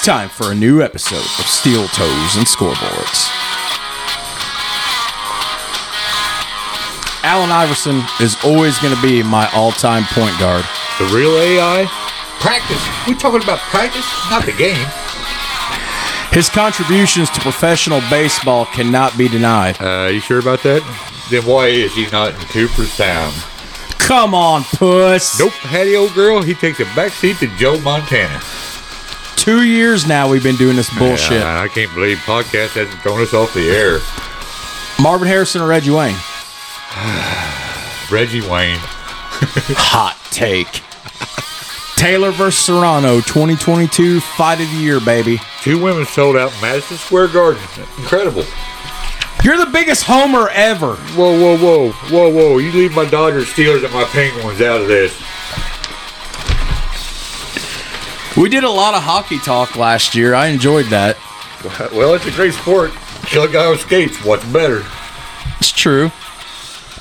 It's time for a new episode of Steel Toes and Scoreboards. Allen Iverson is always going to be my all-time point guard. The real AI? Practice. We talking about practice, not the game. His contributions to professional baseball cannot be denied. Uh, you sure about that? Then why is he not in Cooperstown? Come on, puss. Nope, Hattie old girl, he takes a backseat to Joe Montana. Two years now we've been doing this bullshit. I can't believe podcast hasn't thrown us off the air. Marvin Harrison or Reggie Wayne? Reggie Wayne. Hot take. Taylor versus Serrano, 2022 fight of the year, baby. Two women sold out Madison Square Garden. Incredible. You're the biggest homer ever. Whoa, whoa, whoa, whoa, whoa. You leave my Dodgers, Steelers, and my Penguins out of this. We did a lot of hockey talk last year. I enjoyed that. Well, it's a great sport. Kill a guy with skates. What's better? It's true.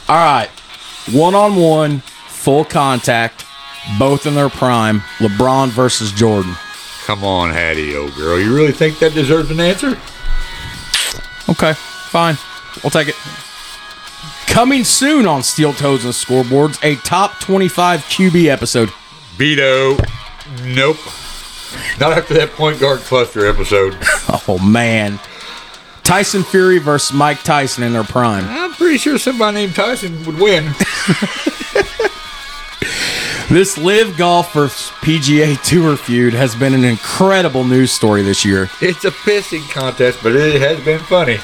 All right. One on one, full contact, both in their prime. LeBron versus Jordan. Come on, Hattie, old girl. You really think that deserves an answer? Okay, fine. We'll take it. Coming soon on Steel Toes and Scoreboards, a top 25 QB episode. Beto. Nope. Not after that point guard cluster episode. Oh, man. Tyson Fury versus Mike Tyson in their prime. I'm pretty sure somebody named Tyson would win. This LIV Golf versus PGA Tour feud has been an incredible news story this year. It's a pissing contest, but it has been funny.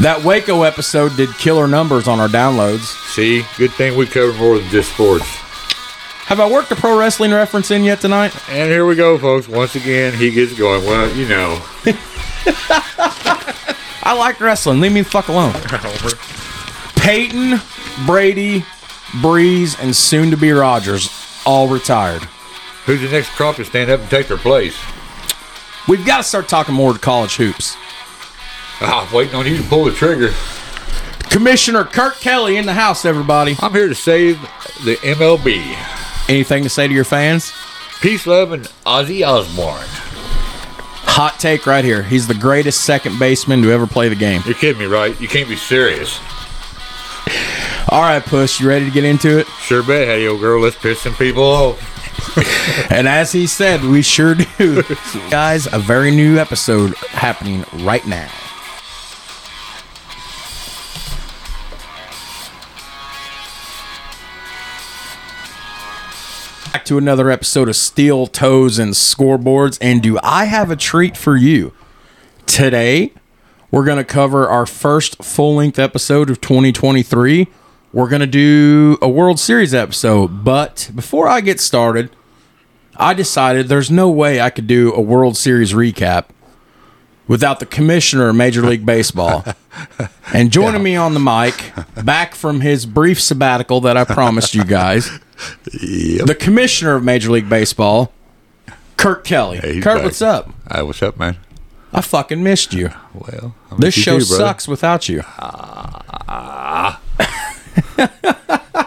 That Waco episode did killer numbers on our downloads. See, good thing we cover more than just sports. Have I worked a pro wrestling reference in yet tonight? And here we go, folks. Once again, he gets going. Well, you know. I like wrestling. Leave me the fuck alone. Peyton, Brady, Brees, and soon to be Rodgers all retired. Who's the next crop to stand up and take their place? We've got to start talking more to college hoops. Ah, waiting on you to pull the trigger. Commissioner Kurt Kelly in the house, everybody. I'm here to save the MLB. Anything to say to your fans? Peace, love, and Ozzy Osbourne. Hot take right here. He's the greatest second baseman to ever play the game. You're kidding me, right? You can't be serious. All right, Puss, you ready to get into it? Sure bet, hey, old girl. Let's piss some people off. And as he said, we sure do. Guys, a very new episode happening right now. Back to another episode of Steel Toes and Scoreboards. And do I have a treat for you? Today, we're going to cover our first full length episode of 2023. We're going to do a World Series episode. But before I get started, I decided there's no way I could do a World Series recap without the commissioner of Major League Baseball. and joining me on the mic, back from his brief sabbatical that I promised you guys, the commissioner of Major League Baseball, Kurt Kelly. Hey, Kurt, back. what's up? Hey, what's up, man? I fucking missed you. Well, I This you show too, sucks without you.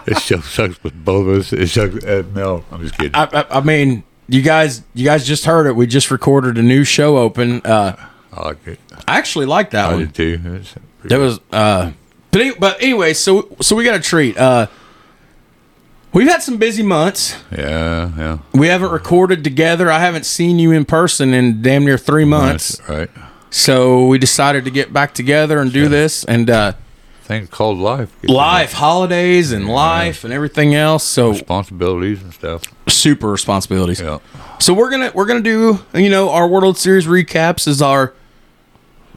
This show sucks with both of us. It sucks. Uh, no, I'm just kidding. I, I, I mean, you guys, you guys just heard it. We just recorded a new show open. Uh, I like it. I actually like that I one. did too. It's That was uh but any- but anyway, so so we got a treat. Uh We've had some busy months. Yeah, yeah. We haven't recorded together. I haven't seen you in person in damn near 3 months. That's right. So we decided to get back together and do this and uh Things called life. life, holidays and life and everything else. So responsibilities and stuff. super responsibilities. Yeah. So we're gonna we're gonna do you know our World Series recaps is our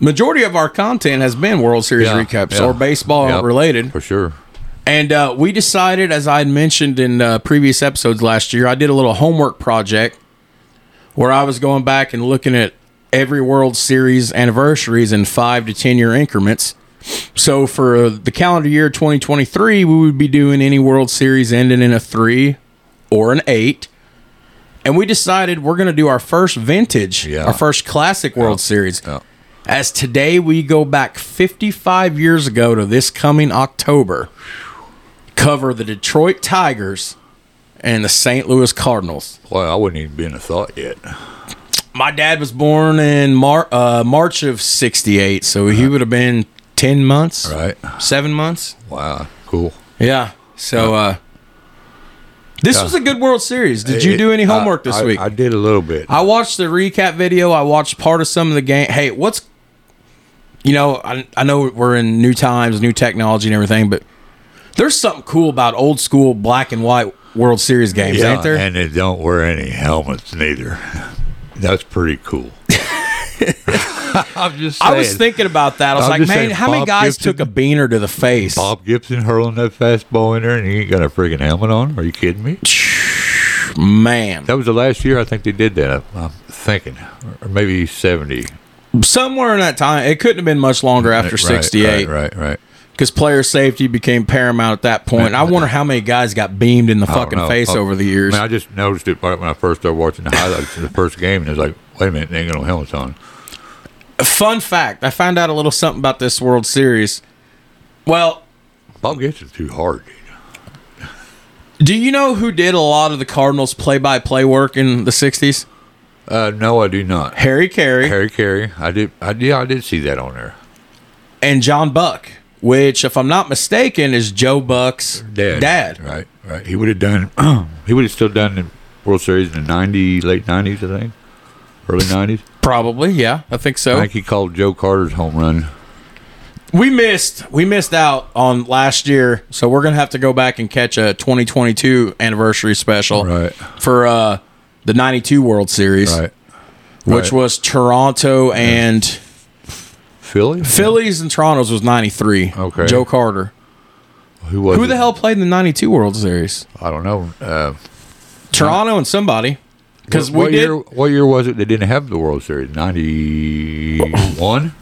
majority of our content has been World Series Yeah, recaps yeah. or baseball Yep, related. For sure. And uh, we decided, as I had mentioned in uh, previous episodes last year, I did a little homework project where I was going back and looking at every World Series anniversaries in five to 10 year increments. So for the calendar year 2023, we would be doing any World Series ending in a three or an eight. And we decided we're going to do our first vintage, Yeah. our first classic World Series. As today we go back 55 years ago to this coming October, cover the Detroit Tigers and the St. Louis Cardinals. Well, I wouldn't even be in a thought yet. my dad was born in Mar- uh, March of '68, so he would have been ten months, Right. seven months. Wow. Cool. Yeah. So uh, this was a good World Series. Did you do any homework I- this I- week? I did a little bit. I watched the recap video. I watched part of some of the game. Hey, what's you know, I, I know we're in new times, new technology and everything, but there's something cool about old school black and white World Series games, yeah, ain't there? and they don't wear any helmets neither. That's pretty cool. I'm just saying. I was thinking about that. I was I'm like, man, saying, how many guys Gibson- took a beaner to the face? Bob Gibson hurling that fastball in there, and he ain't got a friggin' helmet on. Are you kidding me? Man, That was the last year I think they did that. I'm thinking, or maybe seventy. Somewhere in that time, it couldn't have been much longer after Right, '68 Right, right, right. because player safety became paramount at that point. And I wonder how many guys got beamed in the I fucking face Oh, over the years. I I just noticed it right when I first started watching the highlights of the first game, and it was like, wait a minute, they ain't got no helmets on. Fun fact: I found out a little something about this World Series. Well, Bob Gibson's too hard. dude. Do you know who did a lot of the Cardinals play-by-play work in the '60s? Uh, no, I do not. Harry Caray Harry Caray, I did, I did, I did see that on there. and John Buck, which, if I'm not mistaken, is Joe Buck's Dad, dad. right, right. He would have done, he would have still done the World Series in the '90s, late '90s, I think, early '90s. Probably, yeah, I think so. I think he called Joe Carter's home run. we missed, we missed out on last year, so we're gonna have to go back and catch a 2022 anniversary special Right. for uh, the '92 World Series, Right, which right. was Toronto and Philly. Phillies and Toronto's was '93. Okay. Joe Carter. Who was? Who it? the hell played in the '92 World Series? I don't know. Uh, Toronto and somebody. Because what, we what did year? What year was it? They didn't have the World Series. Ninety-one.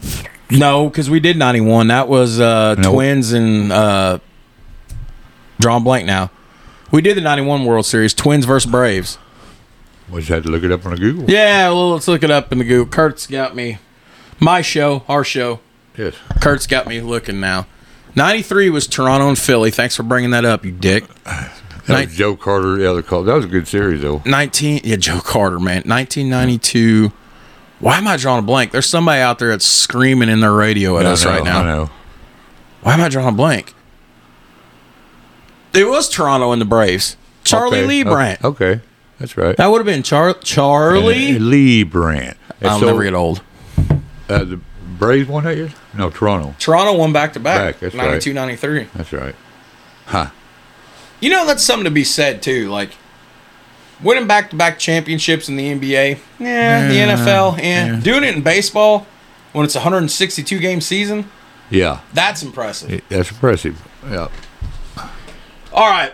no, because we did '91. That was uh. Twins and uh, drawing blank now. We did the '91 World Series, Twins versus Braves. We just had to look it up on a Google. Yeah, well, let's look it up in the Google. Kurt's got me. My show, our show. Yes. Kurt's got me looking now. '93 was Toronto and Philly. Thanks for bringing that up, you dick. That Nin- was Joe Carter. The other call. That was a good series though. 19 yeah joe carter man 1992 why am i drawing a blank there's somebody out there that's screaming in their radio at I us know, right now I know. why am i drawing a blank it was toronto and the braves charlie Okay, leibrandt Okay, that's right. that would have been Char- charlie Uh, Leibrandt. And i'll so, never get old Uh, the Braves won that year? No, Toronto. toronto won back to back Back, that's right. 92 93 That's right. Huh. you know that's something to be said too like winning back-to-back championships in the nba yeah, the nfl and yeah. doing it in baseball when it's a 162 game season Yeah, that's impressive that's impressive. Yeah, All right.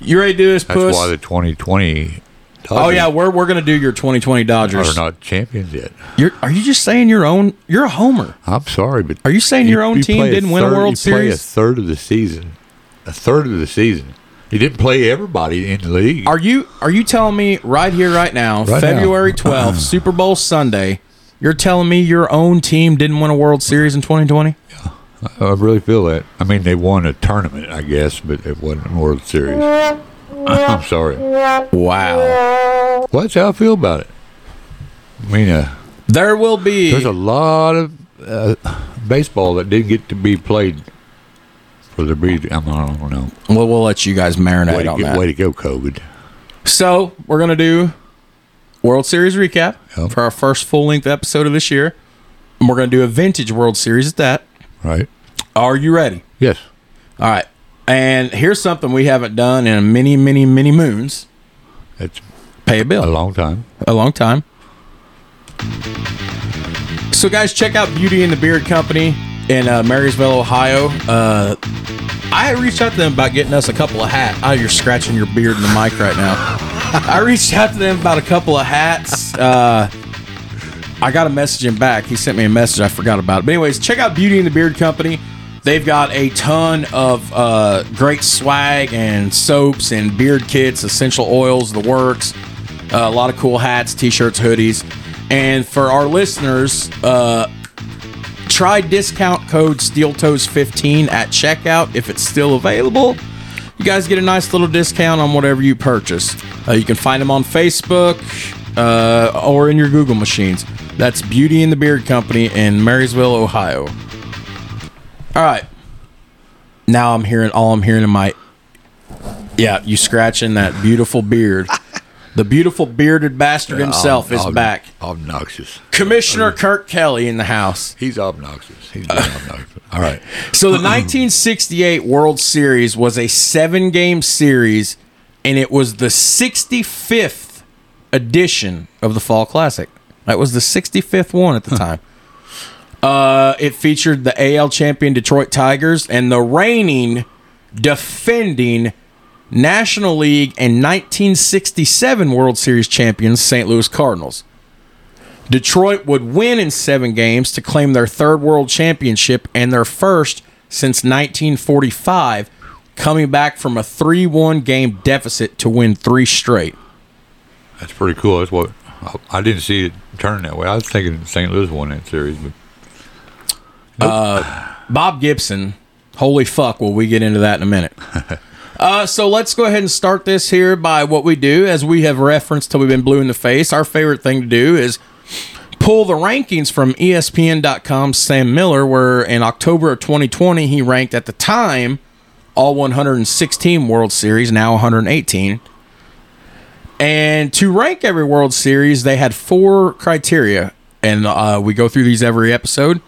You ready to do this, that's puss? why the 2020. oh yeah, we're we're gonna do your 2020 Dodgers. Are not champions yet. You're, are you just saying your own? You're a homer. I'm sorry, but Are you saying your own team didn't win a third- World you Play a third of the season. A third of the season. You didn't play everybody in the league. Are you are you telling me right here, right now, Right February now. 12th, Super Bowl Sunday? You're telling me your own team didn't win a World Series in 2020? I really feel that. I mean, they won a tournament, I guess, but it wasn't a World Series. I'm sorry. Wow. Well, that's how I feel about it. I mean, uh, There will be. there's a lot of uh, baseball that didn't get to be played for the breed. I, don't know. well, we'll let you guys marinate Way on get, that. way to go, COVID. So we're gonna do World Series recap Yep. for our first full length episode of this year, and we're gonna do a vintage World Series at that. Right? Are you ready? Yes. All right. And here's something we haven't done in many, many, many moons. It's Pay a a long time. A long time. So, guys, check out Beauty and the Beard Company in uh, Marysville, Ohio. Uh, I reached out to them about getting us a couple of hats. Oh, you're scratching your beard in the mic right now. I reached out to them about a couple of hats. Uh, I got a message him back. He sent me a message. I forgot about it. But anyways, check out Beauty and the Beard Company. They've got a ton of uh, great swag and soaps and beard kits, essential oils, the works. Uh, a lot of cool hats, t-shirts, hoodies. And for our listeners, uh, try discount code SteelToes15 at checkout if it's still available. You guys get a nice little discount on whatever you purchase. Uh, you can find them on Facebook, uh, or in your Google machines. That's Beauty and the Beard Company in Marysville, Ohio. All right. Now I'm hearing all I'm hearing in my yeah, you scratching that beautiful beard. The beautiful bearded bastard himself is Ob- back. Obnoxious. Commissioner Kirk Kelly in the house. He's obnoxious. He's obnoxious. All right. So the 1968 World Series was a seven game series, and it was the 65th edition of the Fall Classic. That was the 65th one at the time. Uh, it featured the AL champion Detroit Tigers and the reigning, defending National League and 1967 World Series champions St. Louis Cardinals. Detroit would win in seven games to claim their third world championship and their first since 1945, coming back from a 3 1 game deficit to win three straight. That's pretty cool. That's what I didn't see it turn that way. I was thinking St. Louis won that series, but Bob Gibson, holy fuck, will we get into that in a minute? Uh, so let's go ahead and start this here by what we do. As we have referenced till we've been blue in the face, our favorite thing to do is pull the rankings from ESPN.com. Sam Miller, where in October of 2020 he ranked at the time all 116 World Series, now 118. And to rank every World Series, they had four criteria, and uh, we go through these every episode.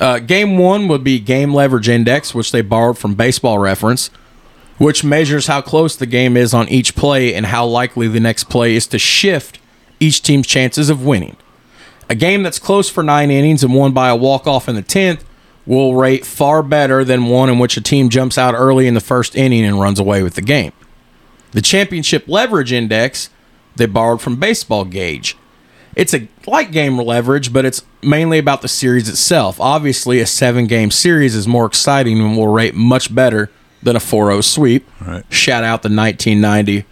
Uh, game one would be game leverage index, which they borrowed from Baseball Reference, which measures how close the game is on each play and how likely the next play is to shift each team's chances of winning. A game that's close for nine innings and won by a walk off in the tenth will rate far better than one in which a team jumps out early in the first inning and runs away with the game. The championship leverage index they borrowed from Baseball Gauge. It's a like game leverage, but it's mainly about the series itself. Obviously, a seven game series is more exciting and will rate much better than a 4 0 sweep. Right. Shout out the 1990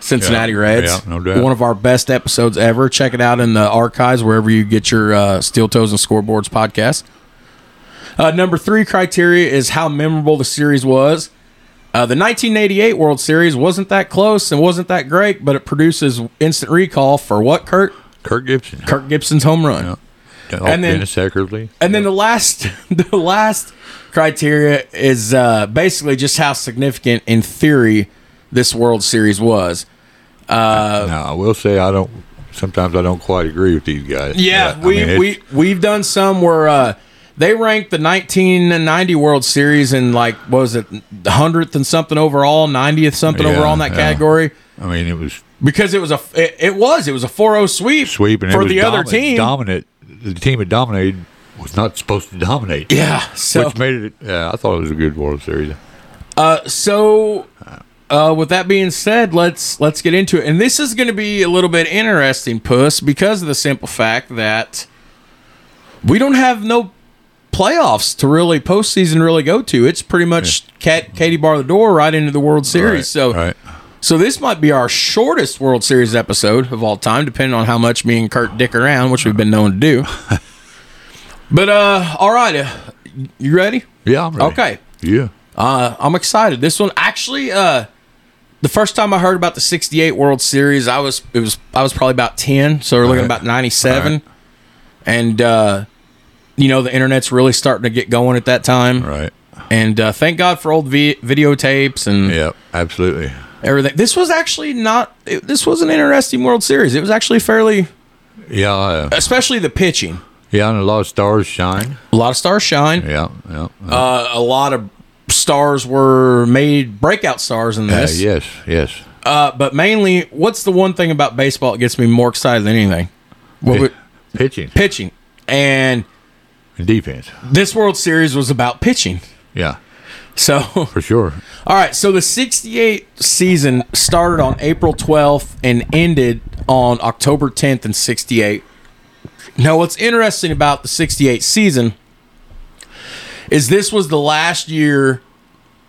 Cincinnati Yeah, Reds. yeah, no doubt. One of our best episodes ever. Check it out in the archives wherever you get your uh, Steel Toes and Scoreboards podcast. Uh, number three criteria is how memorable the series was. Uh, the 1988 World Series wasn't that close and wasn't that great, but it produces instant recall for what, Kurt? Kirk Gibson. Kirk Gibson's home run. Yeah. and then- Dennis Eckersley. And then the last, the last criteria is uh, basically just how significant, in theory, this World Series was. Uh, now I will say I don't. Sometimes I don't quite agree with these guys. Yeah, I we mean, we we've done some where uh, they ranked the 1990 World Series in like what was it the hundredth and something overall, 90th something Yeah, overall in that yeah. category I mean, it was because it was a it, it was it was a 4-0 sweep, sweep for the other team. Dominant. The team that dominated was not supposed to dominate. yeah, so which made it. Yeah, I thought it was a good World Series. Uh, so uh, with that being said, let's let's get into it. And this is going to be a little bit interesting, Puss, because of the simple fact that we don't have no playoffs to really postseason really go to. It's pretty much cat Katie bar the door right into the World Series. Right, so right. so this might be our shortest World Series episode of all time, depending on how much me and Kurt dick around, which we've been known to do. but uh, all right, uh, you ready? Yeah, I'm ready. Okay. Yeah. Uh, I'm excited. This one actually, uh, the first time I heard about the '68 World Series, I was it was I was probably about ten, so we're looking Right. about '97, Right. and uh, you know the internet's really starting to get going at that time, Right. and uh, thank God for old vi- videotapes and Yeah. Absolutely. everything. This was actually not. It, this was an interesting World Series. It was actually fairly, Yeah. Uh, especially the pitching. yeah. And a lot of stars shine. A lot of stars shine. Yeah. Yeah. Uh, a lot of stars were made breakout stars in Uh, this. yes. Yes. Uh, but mainly, what's the one thing about baseball that gets me more excited than anything? What would, Pitching pitching. And defense. this World Series was about pitching. Yeah. So, For sure. all right. So the 68 season started on April 12th and ended on October 10th in 68. Now, what's interesting about the 68 season is this was the last year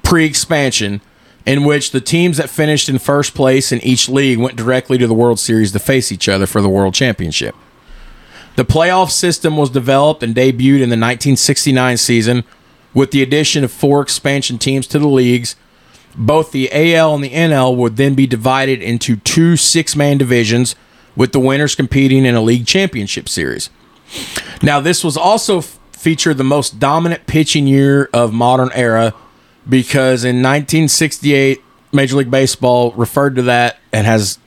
pre expansion in which the teams that finished in first place in each league went directly to the World Series to face each other for the World Championship. The playoff system was developed and debuted in the 1969 season with the addition of four expansion teams to the leagues. Both the AL and the NL would then be divided into two six man divisions with the winners competing in a league championship series. Now, this was also f- featured the most dominant pitching year of modern era because in 1968, Major League Baseball referred to that and has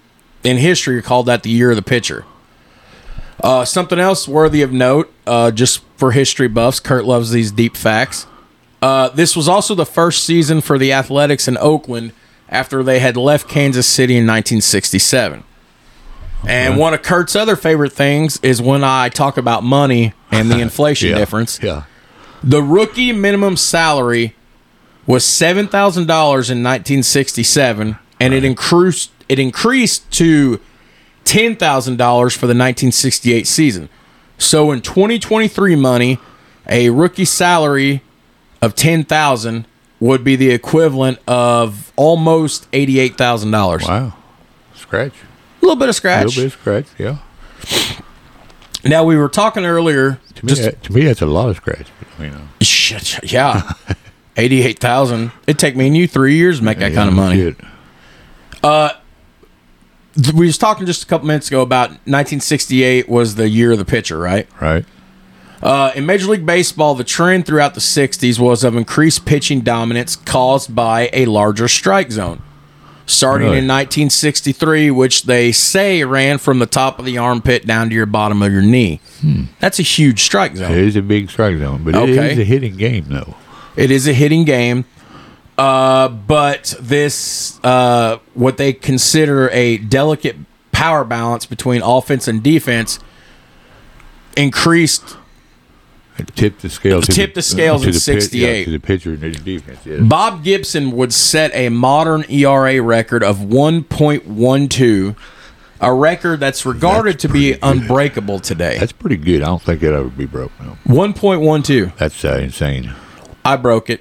in history called that the year of the pitcher. Uh, something else worthy of note, uh, just for history buffs, Kurt loves these deep facts. Uh, this was also the first season for the Athletics in Oakland after they had left Kansas City in 1967. And one of Kurt's other favorite things is when I talk about money and the inflation Yeah. difference. Yeah. The rookie minimum salary was seven thousand dollars in 1967, and it increased it increased to ten thousand dollars for the 1968 season. So in 2023 money, a rookie salary of ten thousand would be the equivalent of almost eighty-eight thousand dollars. Wow. Scratch. A little bit of scratch. A little bit of scratch. Yeah. Now we were talking earlier. To me, that, to me, that's a lot of scratch. You know, Shit, yeah, eighty-eight thousand. It'd take me and you three years to make that kind of money. shit. We was talking just a couple minutes ago about 1968 was the year of the pitcher, right? Right. Uh, in Major League Baseball, the trend throughout the 60s was of increased pitching dominance caused by a larger strike zone. Starting Really? in 1963, which they say ran from the top of the armpit down to your bottom of your knee. That's a huge strike zone. It is a big strike zone, but it Okay. is a hitting game, though. It is a hitting game. Uh, but this, uh, what they consider a delicate power balance between offense and defense, increased It tipped the scales. Tipped the scales in the pit- yeah, 68. to the pitcher and the defense. Yes. Bob Gibson would set a modern ERA record of 1.12, a record that's regarded That's to be good. unbreakable today. That's pretty good. I don't think it ever be broke. No. 1.12. That's uh, insane. I broke it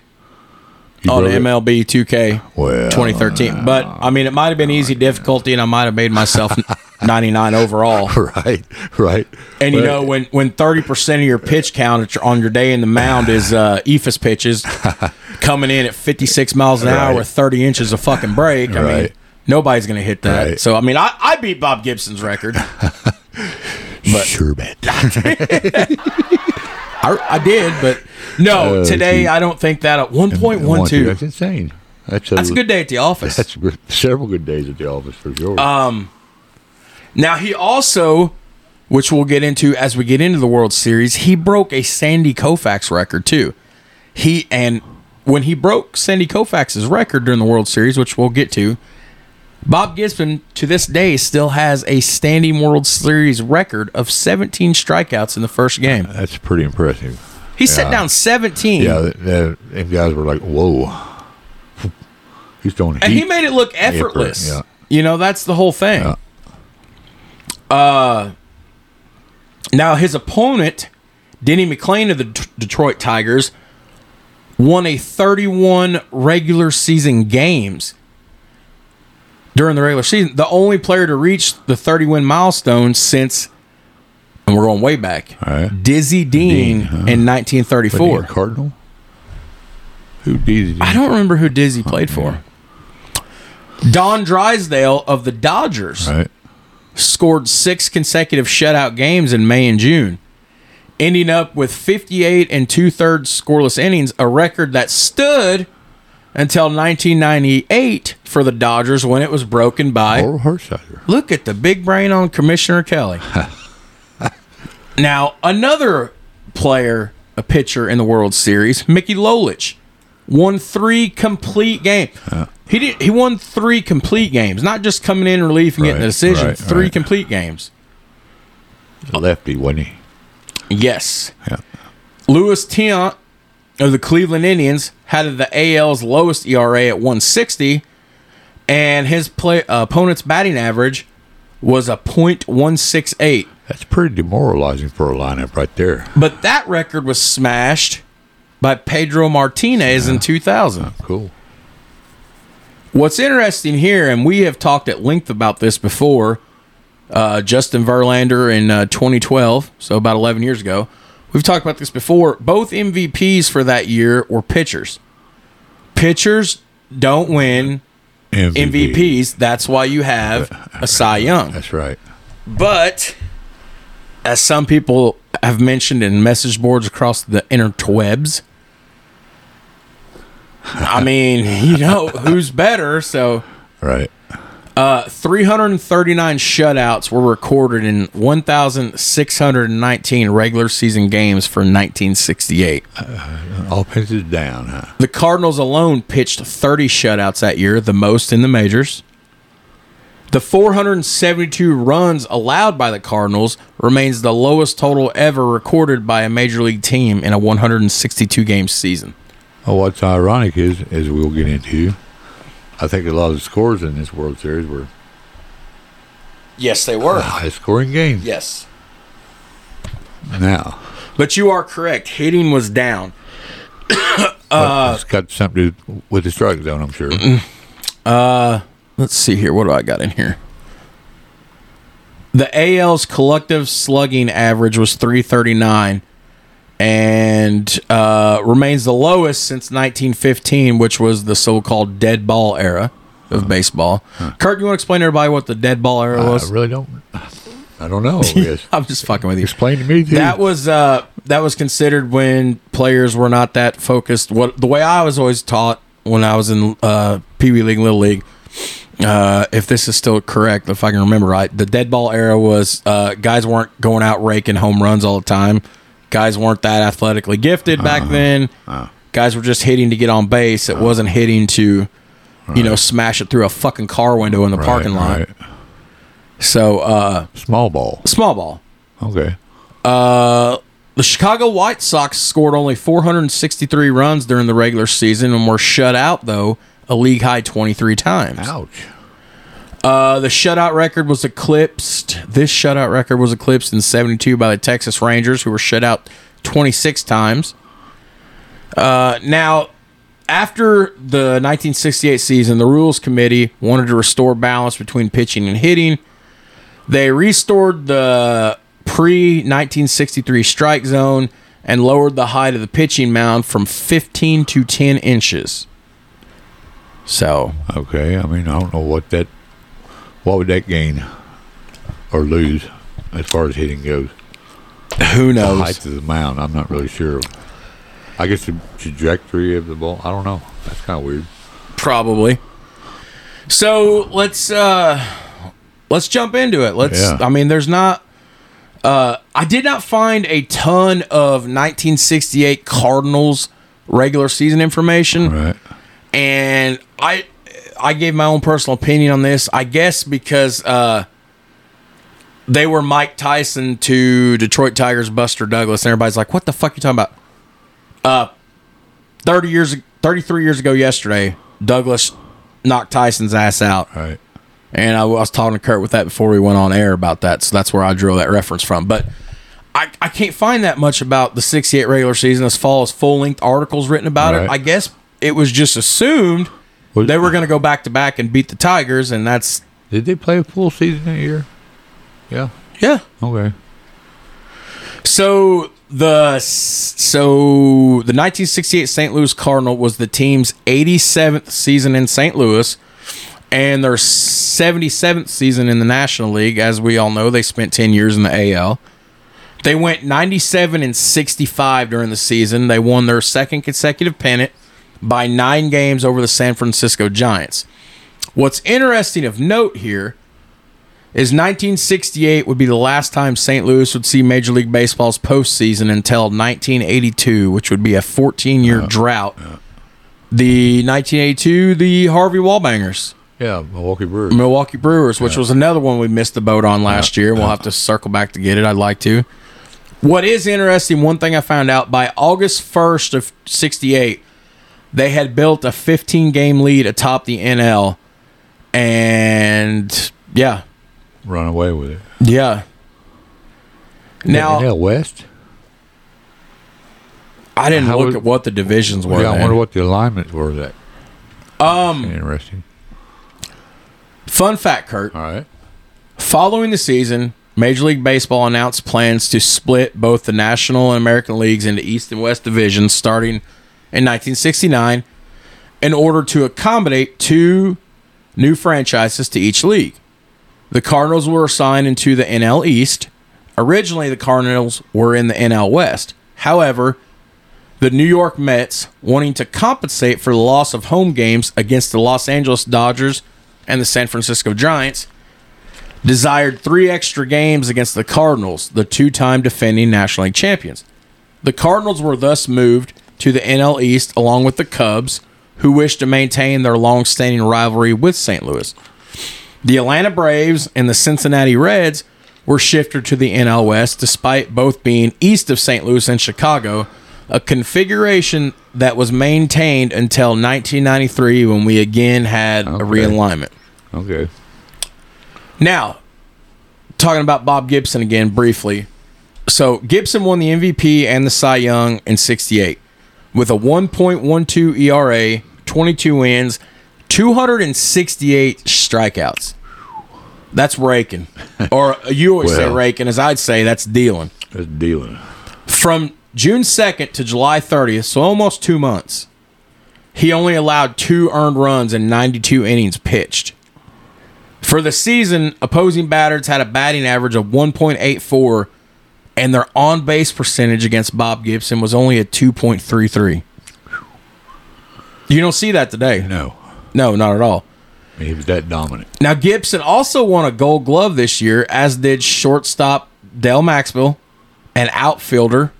You on? MLB 2K Well, 2013. But I mean, it might have been easy difficulty, and I might have made myself 99 overall. Right, right. And you know, when when 30% of your pitch count on your day in the mound is uh, Eephus pitches coming in at 56 miles an hour Right. with 30 inches of fucking break, I mean, nobody's going to hit that. Right. So, I mean, I, I beat Bob Gibson's record. but- sure bet. I, I did, but no, Oh, today. I don't think that at 1.12. That's insane. That's a, That's a good day at the office. That's several good days at the office for sure. Um, Now he also, which we'll get into as we get into the World Series, he broke a Sandy Koufax record too. He and when he broke Sandy Koufax's record during the World Series, which we'll get to, Bob Gibson to this day still has a standing World Series record of 17 strikeouts in the first game. That's pretty impressive. He set down 17. Yeah, the, the, guys were like, "Whoa." He's throwing and he made it look effortless. yeah. You know, that's the whole thing. Yeah. Uh, now his opponent, Denny McLain of the D- Detroit Tigers, won a 31 regular season games during the regular season. The only player to reach the 30 win milestone since, and we're going way back, right. Dizzy Dean Dean, huh? in Wasn't he a 1934. Cardinal. Who did he? I don't remember who Dizzy oh, played for. Don Drysdale of the Dodgers Right. scored six consecutive shutout games in May and June, ending up with 58 and two thirds scoreless innings, a record that stood until 1998 for the Dodgers when it was broken by. Orel Hershiser. Look at the big brain on Commissioner Kelly. now, another player, a pitcher in the World Series, Mickey Lolich, won three complete games. He did. He won three complete games, not just coming in, relief, and getting a decision. right, three right. complete games. Lefty, wasn't he? Yes. Yeah. Louis Tiant of the Cleveland Indians had the AL's lowest ERA at 160, and his play, uh, opponent's batting average was a .168. That's pretty demoralizing for a lineup right there. But that record was smashed by Pedro Martinez in 2000. Cool. What's interesting here, and we have talked at length about this before, uh, Justin Verlander in uh, 2012, so about 11 years ago. We've talked about this before. Both MVPs for that year were pitchers. Pitchers don't win MVP. MVPs. That's why you have a Cy Young. That's right. But as some people have mentioned in message boards across the interwebs, I mean, you know, who's better? So Right. Uh, 339 shutouts were recorded in 1,619 regular season games for 1968. Offense is down, huh? The Cardinals alone pitched 30 shutouts that year, the most in the majors. The 472 runs allowed by the Cardinals remains the lowest total ever recorded by a major league team in a 162 game season. Well, what's ironic is, as we'll get into, I think a lot of the scores in this World Series were Yes, they were. high scoring games. Yes. Now, But you are correct. Hitting was down. uh, it's got something to do with the strike zone, I'm sure. Uh, Let's see here. What do I got in here? The AL's collective slugging average was 339 and uh, remains the lowest since 1915, which was the so called dead ball era of baseball. Kurt, you want to explain to everybody what the dead ball era was? I really don't. I don't know. I'm just fucking with you. Explain to me, too. That was uh, that was considered when players were not that focused. What the way I was always taught when I was in uh, Pee Wee League, Little League. Uh, if this is still correct, if I can remember right, the dead ball era was uh, guys weren't going out raking home runs all the time. Guys weren't that athletically gifted back Uh-huh. then. Guys were just hitting to get on base. It wasn't hitting to, you know, smash it through a fucking car window in the Right, parking lot. right. So, uh, Small ball. small ball. Okay. Uh, the Chicago White Sox scored only 463 runs during the regular season and were shut out, though, a league high 23 times. Ouch. Uh, the shutout record was eclipsed. This shutout record was eclipsed in 72 by the Texas Rangers, who were shut out 26 times. Uh, now, after the 1968 season, the Rules Committee wanted to restore balance between pitching and hitting. They restored the pre 1963 strike zone and lowered the height of the pitching mound from 15 to 10 inches. So, Okay. I mean, I don't know what that. What would that gain or lose as far as hitting goes? who knows? The height of the mound. I'm not really sure. I guess the trajectory of the ball. I don't know. That's kind of weird. Probably. So let's uh let's jump into it. Let's Yeah. I mean there's not uh I did not find a ton of 1968 Cardinals regular season information Right. and I I gave my own personal opinion on this. I guess because uh they were Mike Tyson to Detroit Tigers Buster Douglas and everybody's like what the fuck are you talking about? Uh 30 years 33 years ago yesterday, Douglas knocked Tyson's ass out. Right. And I was talking to Kurt with that before we went on air about that. So that's where I drew that reference from. But I, I can't find that much about the 68 regular season as far as full length articles written about it. I guess it was just assumed Was- they were going to go back to back and beat the Tigers. And that's, Did they play a full season that year? Yeah. yeah. Okay. So the so the 1968 St. Louis Cardinal was the team's 87th season in St. Louis and their 77th season in the National League. As we all know, they spent 10 years in the AL. They went 97 and 65 during the season. They won their second consecutive pennant by 9 games over the San Francisco Giants. What's interesting of note here is 1968 would be the last time St. Louis would see Major League Baseball's postseason until 1982, which would be a 14 year drought. The 1982, the Harvey Wallbangers, Yeah. Milwaukee Brewers. Milwaukee Brewers, which was another one we missed the boat on last year. We'll have to circle back to get it. I'd like to. What is interesting, one thing I found out by August 1st of 68, they had built a 15 game lead atop the NL. And yeah, Run away with it. yeah. Now NL West. I didn't How look was- at what the divisions were. yeah. I wonder what the alignments were. That um, interesting. fun fact, Kurt. All right. Following the season, Major League Baseball announced plans to split both the National and American leagues into East and West divisions starting in 1969 in order to accommodate two new franchises to each league. the Cardinals were assigned into the NL East. Originally, the Cardinals were in the NL West. However, the New York Mets, wanting to compensate for the loss of home games against the Los Angeles Dodgers and the San Francisco Giants, desired three extra games against the Cardinals, the two time defending National League champions. The Cardinals were thus moved to the NL East along with the Cubs, who wished to maintain their long standing rivalry with St. Louis. The Atlanta Braves and the Cincinnati Reds were shifted to the NL West despite both being east of St. Louis and Chicago, a configuration that was maintained until 1993 when we again had a realignment. Okay. Now, talking about Bob Gibson again briefly. So, Gibson won the MVP and the Cy Young in 68 with a 1.12 ERA, 22 wins, 268 strikeouts. That's raking. Or you always say raking, as I'd say, that's dealing. That's dealing. From June 2nd to July 30th, so almost two months, he only allowed two earned runs in 92 innings pitched. For the season, opposing batters had a batting average of 1.84, and their on base percentage against Bob Gibson was only a 2.33. You don't see that today. No. No, not at all. He was that dominant. Now, Gibson also won a gold glove this year, as did shortstop Dal Maxvill and outfielder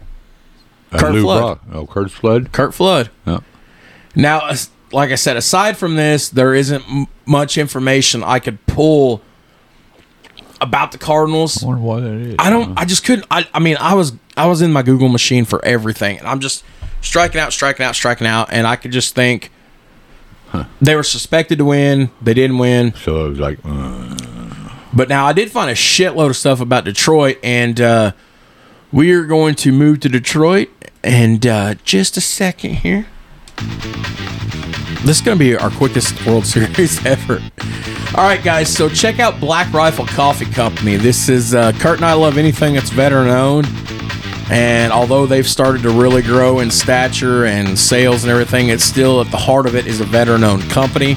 Uh, Kurt Lou Flood. Brock. Oh, Curt Flood. Curt Flood. Yeah. Now, like I said, aside from this, there isn't m- much information I could pull about the Cardinals. I wonder why that is. I don't. I just couldn't. I, I mean, I was I was in my Google machine for everything, and I'm just striking out, striking out, striking out, and I could just think they were suspected to win. They didn't win. So I was like, uh, But now I did find a shitload of stuff about Detroit, and uh, we are going to move to Detroit. And uh, just a second here. This is going to be our quickest World Series ever. All right, guys. So check out Black Rifle Coffee Company. This is uh, Kurt and I love anything that's veteran owned. And although they've started to really grow in stature and sales and everything, it's still at the heart of it is a veteran owned company.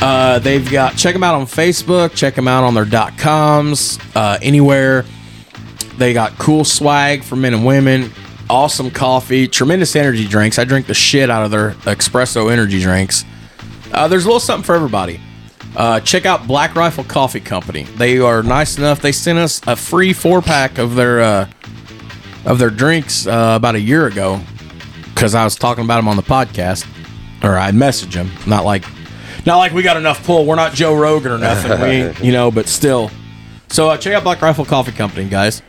Uh, they've got check them out on Facebook, check them out on their dot coms, uh, anywhere. They got cool swag for men and women, awesome coffee, tremendous energy drinks. I drink the shit out of their espresso energy drinks. Uh, there's a little something for everybody. Uh, check out Black Rifle Coffee Company. They are nice enough. They sent us a free four pack of their uh, of their drinks uh, about a year ago because I was talking about them on the podcast, or I messaged them. Not like, not like we got enough pull. We're not Joe Rogan or nothing. we, you know, but still. So uh, check out Black Rifle Coffee Company, guys.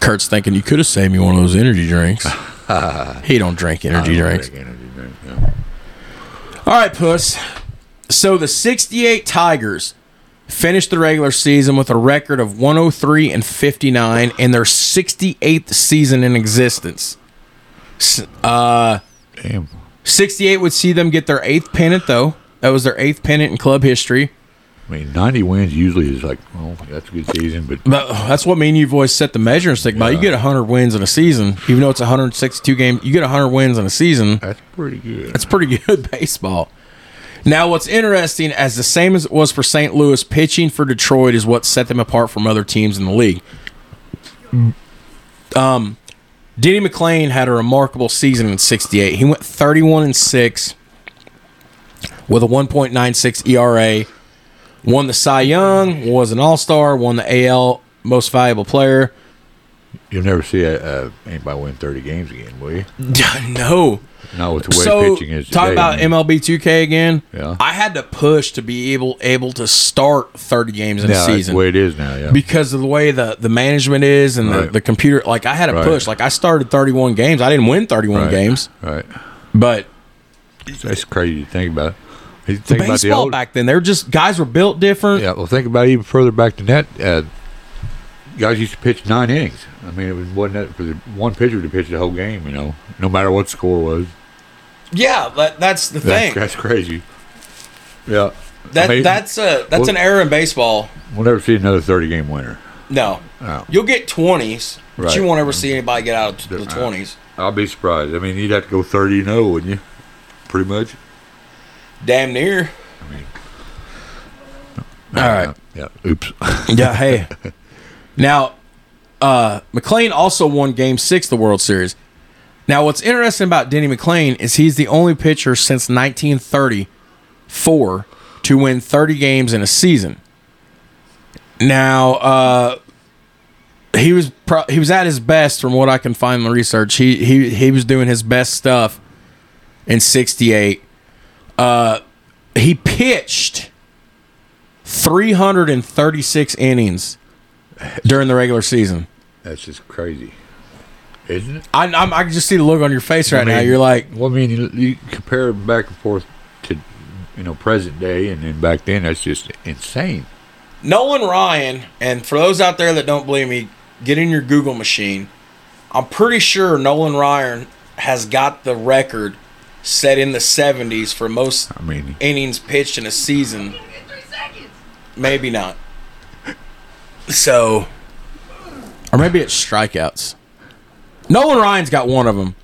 Kurt's thinking you could have saved me one of those energy drinks. he don't drink energy don't drinks. drink energy drink, no. All right, Puss. So the 68 Tigers finished the regular season with a record of 103 and 59 in their 68th season in existence. Uh, Damn. 68 would see them get their eighth pennant, though. That was their eighth pennant in club history. I mean, 90 wins usually is like, well, that's a good season, but But that's what me and you've always set the measuring stick by. You get 100 wins in a season, even though it's 162 games. You get 100 wins in a season. that's pretty good. That's pretty good baseball. Now, what's interesting, as the same as it was for St. Louis, pitching for Detroit is what set them apart from other teams in the league. Um, Denny McLain had a remarkable season in '68. He went 31 and six with a 1.96 ERA. Won the Cy Young, was an All Star, won the AL Most Valuable Player. You'll never see a, a, anybody win 30 games again, will you? no, Not with the way so pitching is talk about I mean, MLB 2K again. Yeah. I had to push to be able able to start 30 games in yeah, a that's season the way it is now, yeah. because of the way the the management is and the, Right. the computer. Like I had to Right. push. Like I started 31 games. I didn't win 31 Right. games, right. but That's crazy to think about. You the think about the baseball old, back then, they were just guys were built different. Yeah, well, think about even further back than that. Uh, guys used to pitch nine innings. I mean, it was, wasn't that for the one pitcher to pitch the whole game, you know, no matter what score was. Yeah, that, that's the That's, thing. that's crazy. Yeah. that I mean, that's a that's well- an era in baseball. We'll never see another 30 game winner. No, No. you'll get 20s, but you won't ever see anybody get out of the Uh, 20s. I'll be surprised. I mean, you'd have to go 30 0, wouldn't you? Pretty much. Damn near. All right. Yeah. Oops. Yeah, hey. Now, uh, McLain also won Game Six of the World Series. Now, what's interesting about Denny McLain is he's the only pitcher since 1934 to win 30 games in a season. Now, uh, he was pro- he was at his best from what I can find in the research. He he he was doing his best stuff in '68. Uh, he pitched 336 innings during the regular season. That's just crazy, isn't it? I, I'm, I can just see the look on your face right now. mean- You're like, Well, I mean, you, you compare back and forth to, you know, present day, and then back then, that's just insane. Nolan Ryan, and for those out there that don't believe me, get in your Google machine. I'm pretty sure Nolan Ryan has got the record set in the 70s for most I mean, innings pitched in a season. Maybe not. So, or maybe it's strikeouts. Nolan Ryan's got one of them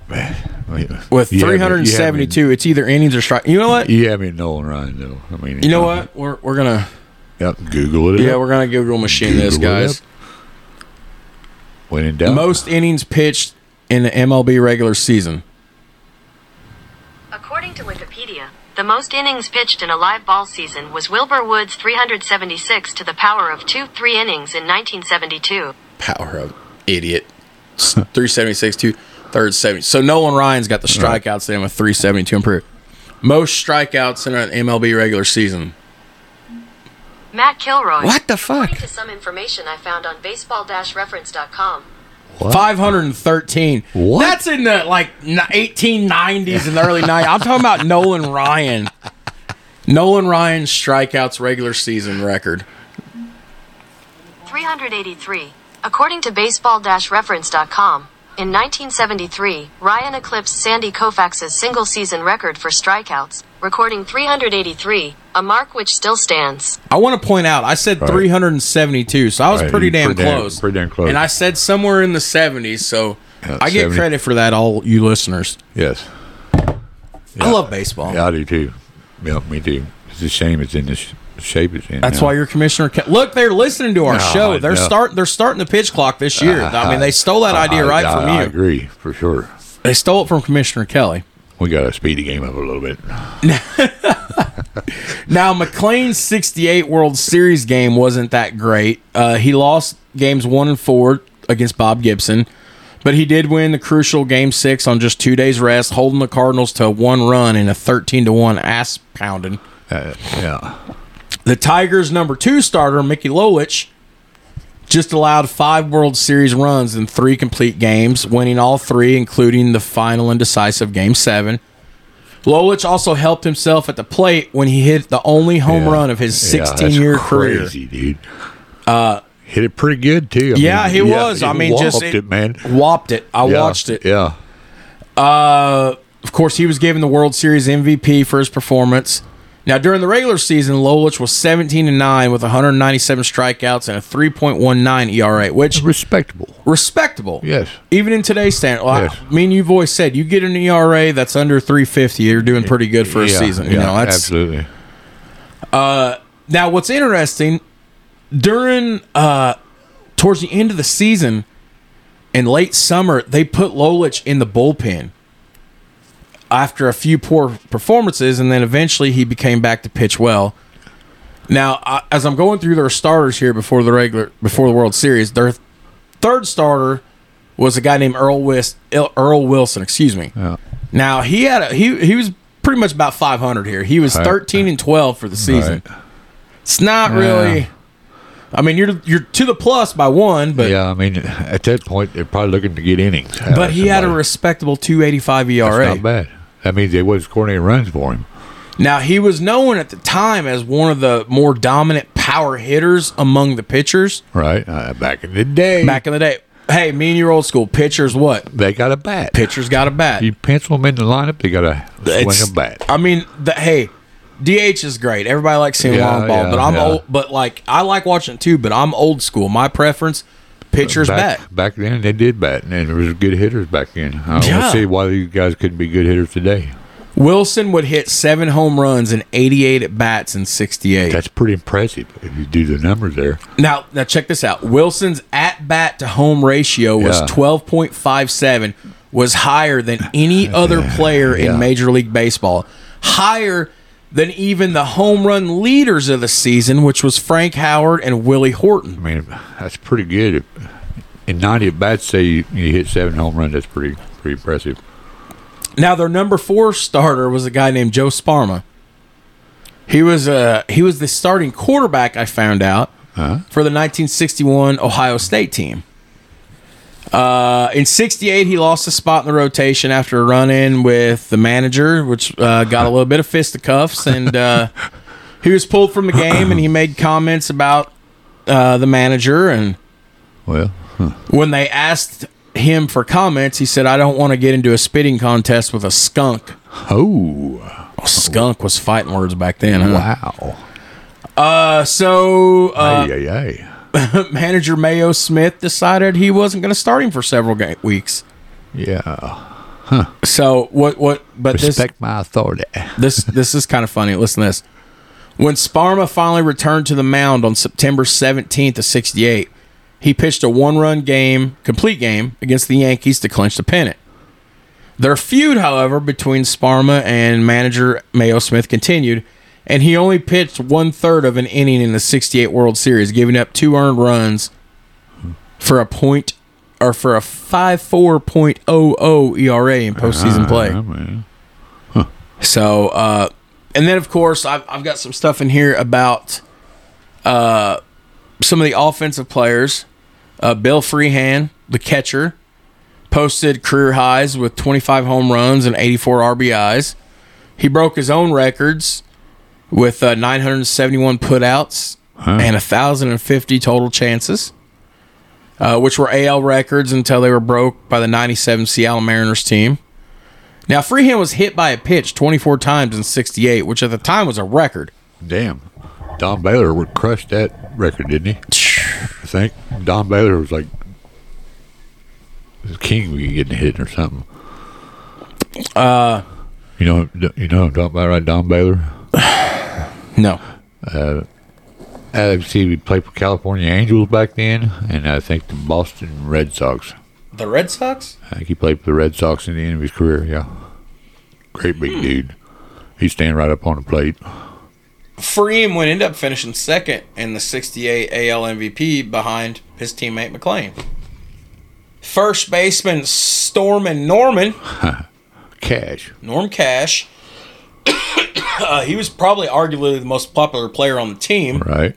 with you have me- 372. It's either innings or strike. You know what? You have me Nolan Ryan, though. I mean, You know what? We're we're gonna Yep, Google it. yeah up. we're gonna Google machine this Google it guys. up. When in doubt, Most innings pitched in the MLB regular season. According to Wikipedia, the most innings pitched in a live ball season was Wilbur Wood's 376 to the power of 2 3 innings in 1972. Power of idiot. 376 to third 70. So Nolan Ryan's got the strikeouts then with 372 improved. Most strikeouts in an MLB regular season. Matt Kilroy. What the fuck? According to some information I found on baseball-reference.com, 513. What? That's in the like 1890s and the early 90s. I'm talking about Nolan Ryan. Nolan Ryan's strikeouts regular season record. 383. According to baseball-reference.com, in 1973, Ryan eclipsed Sandy Koufax's single-season record for strikeouts, recording 383, a mark which still stands. I want to point out, I said Right. 372, so I was Right, pretty damn pretty damn- close. pretty damn close. And I said somewhere in the 70s, so Yeah, I get credit for that, all you listeners. yes, I love baseball. yeah, I do too. Yeah, me too. It's a shame it's in this shape it's in. That's now. why you're commissioner. Ke- Look, they're listening to our No, show. I They're know. start. They're starting the pitch clock this year. I mean, they stole that idea I- right I- from I you. agree for sure. They stole it from Commissioner Kelly. We got to speed the game up a little bit. Now, McLain's 68 World Series game wasn't that great. Uh, he lost games one and four against Bob Gibson, but he did win the crucial game six on just two days rest, holding the Cardinals to one run in a 13 to 1 ass pounding. Uh, yeah, The Tigers' number two starter, Mickey Lolich, just allowed five World Series runs in three complete games, winning all three, including the final and decisive Game 7. Lolich also helped himself at the plate when he hit the only home Yeah. run of his Yeah, that's 16 year career. crazy, dude. Uh, hit it pretty good too. I Yeah, mean, he was. I mean, just whopped it, man. Whopped it. I Yeah, watched it. Yeah, Uh, of course, he was given the World Series MVP for his performance. Now, during the regular season, Lolich was 17 and 9 with 197 strikeouts and a 3.19 ERA, which respectable. respectable. Yes. Even in today's standard, well, Yes. I mean, you've always said you get an ERA that's under 350, you're doing pretty good for a yeah, season. You yeah, know, that's absolutely. Uh, now what's interesting during uh towards the end of the season in late summer, they put Lolich in the bullpen after a few poor performances, and then eventually he became back to pitch well. Now, I, as I'm going through their starters here before the regular before the World Series, their third starter was a guy named Earl Wis, Earl Wilson. Excuse me. Yeah. Now he had a, he he was pretty much about 500 here. He was Right. 13 and 12 for the season. Right. It's not Yeah. really. I mean, you're you're to the plus by one, but yeah, I mean, at that point, they're probably looking to get innings. but he had a respectable 285 That's ERA. not bad. That means they wasn't scoring any runs for him. Now he was known at the time as one of the more dominant power hitters among the pitchers Right. Uh, back in the day, back in the day. Hey, me and your old school pitchers, what? they got a bat. Pitchers got a bat. You pencil them in the lineup, they got a It's- swing a bat. I mean, the, hey, DH is great. Everybody likes seeing Yeah, long ball, yeah, but I'm yeah. old. But like, I like watching it too. But I'm old school. My preference, pitchers back, bat. back then, they did bat, and there was good hitters back then. I don't Yeah. see why these guys couldn't be good hitters today. Wilson would hit seven home runs and 88 at bats in 68. That's pretty impressive if you do the numbers there. Now, now check this out. Wilson's at bat to home ratio was Yeah. 12.57, was higher than any other player yeah. in Major League Baseball. Higher than even the home run leaders of the season, which was Frank Howard and Willie Horton. I mean, that's pretty good. In 90 at bats, say you, you hit seven home runs, that's pretty pretty impressive. Now their number four starter was a guy named Joe Sparma. He was uh he was the starting quarterback. I found out Huh? for the 1961 Ohio State team. Uh, in '68, he lost a spot in the rotation after a run-in with the manager, which uh, got a little bit of fisticuffs, and uh, he was pulled from the game. And he made comments about uh, the manager, and Well, huh. when they asked him for comments, he said, "I don't want to get into a spitting contest with a skunk." oh, Skunk was fighting words back then. Huh? wow. Uh, so uh, ay. manager Mayo Smith decided he wasn't going to start him for several ga- weeks. Yeah. Huh. So what? What? But Respect my authority. this this this is kind of funny. Listen to this. When Sparma finally returned to the mound on September 17th of 68, he pitched a one-run game, complete game against the Yankees to clinch the pennant. Their feud, however, between Sparma and manager Mayo Smith continued, and he only pitched one third of an inning in the 68 World Series, giving up two earned runs for a point or for a 5.4.00 ERA in postseason play. Mean, So, uh, and then of course, I've, I've got some stuff in here about uh, some of the offensive players. Uh, Bill Freehan, the catcher, posted career highs with 25 home runs and 84 RBIs. He broke his own records with uh, 971 putouts and 1,050 total chances, uh, which were AL records until they were broke by the 97 Seattle Mariners team. Now, Freehan was hit by a pitch 24 times in 68, which at the time was a record. damn. Don Baylor would crush that record, didn't he? I think Don Baylor was like the king we getting hit or something. Uh, You know, you know, I'm talking about right, Don Baylor. no. Uh, Alex, he played for California Angels back then, and I think the Boston Red Sox. The Red Sox? I think he played for the Red Sox in the end of his career. Yeah, great big hmm. dude. He's standing right up on the plate. Freeman would end up finishing second in the 68 AL MVP behind his teammate McLain. First baseman Stormin Norman, Cash. Norm Cash. Uh, he was probably arguably the most popular player on the team. Right.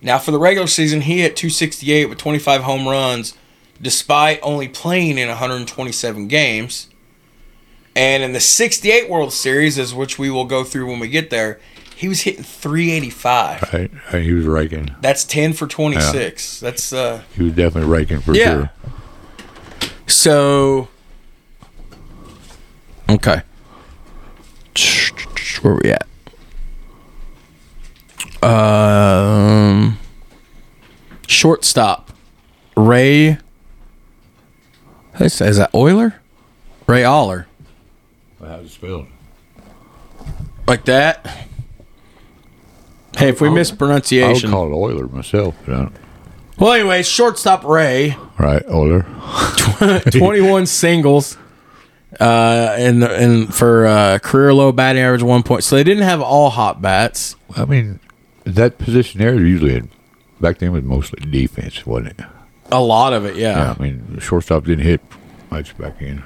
Now, for the regular season, he hit 268 with 25 home runs, despite only playing in 127 games. And in the 68 World Series, as which we will go through when we get there, he was hitting 385. Right. He was raking. That's 10 for 26. That's uh He was definitely raking for Yeah. sure. so Okay. Where we at? Um shortstop. Ray is is that Euler? Ray Aller. How's it spelled? Like that? Hey, if we miss I would call it Euler myself. But I don't, Well, anyway, shortstop Ray. right, Euler. 21 singles uh and and for uh career low batting average one point so they didn't have all hot bats I mean, that position there usually had, back then was mostly defense, wasn't it? a lot of it yeah, Yeah. I mean, the shortstop didn't hit much back in.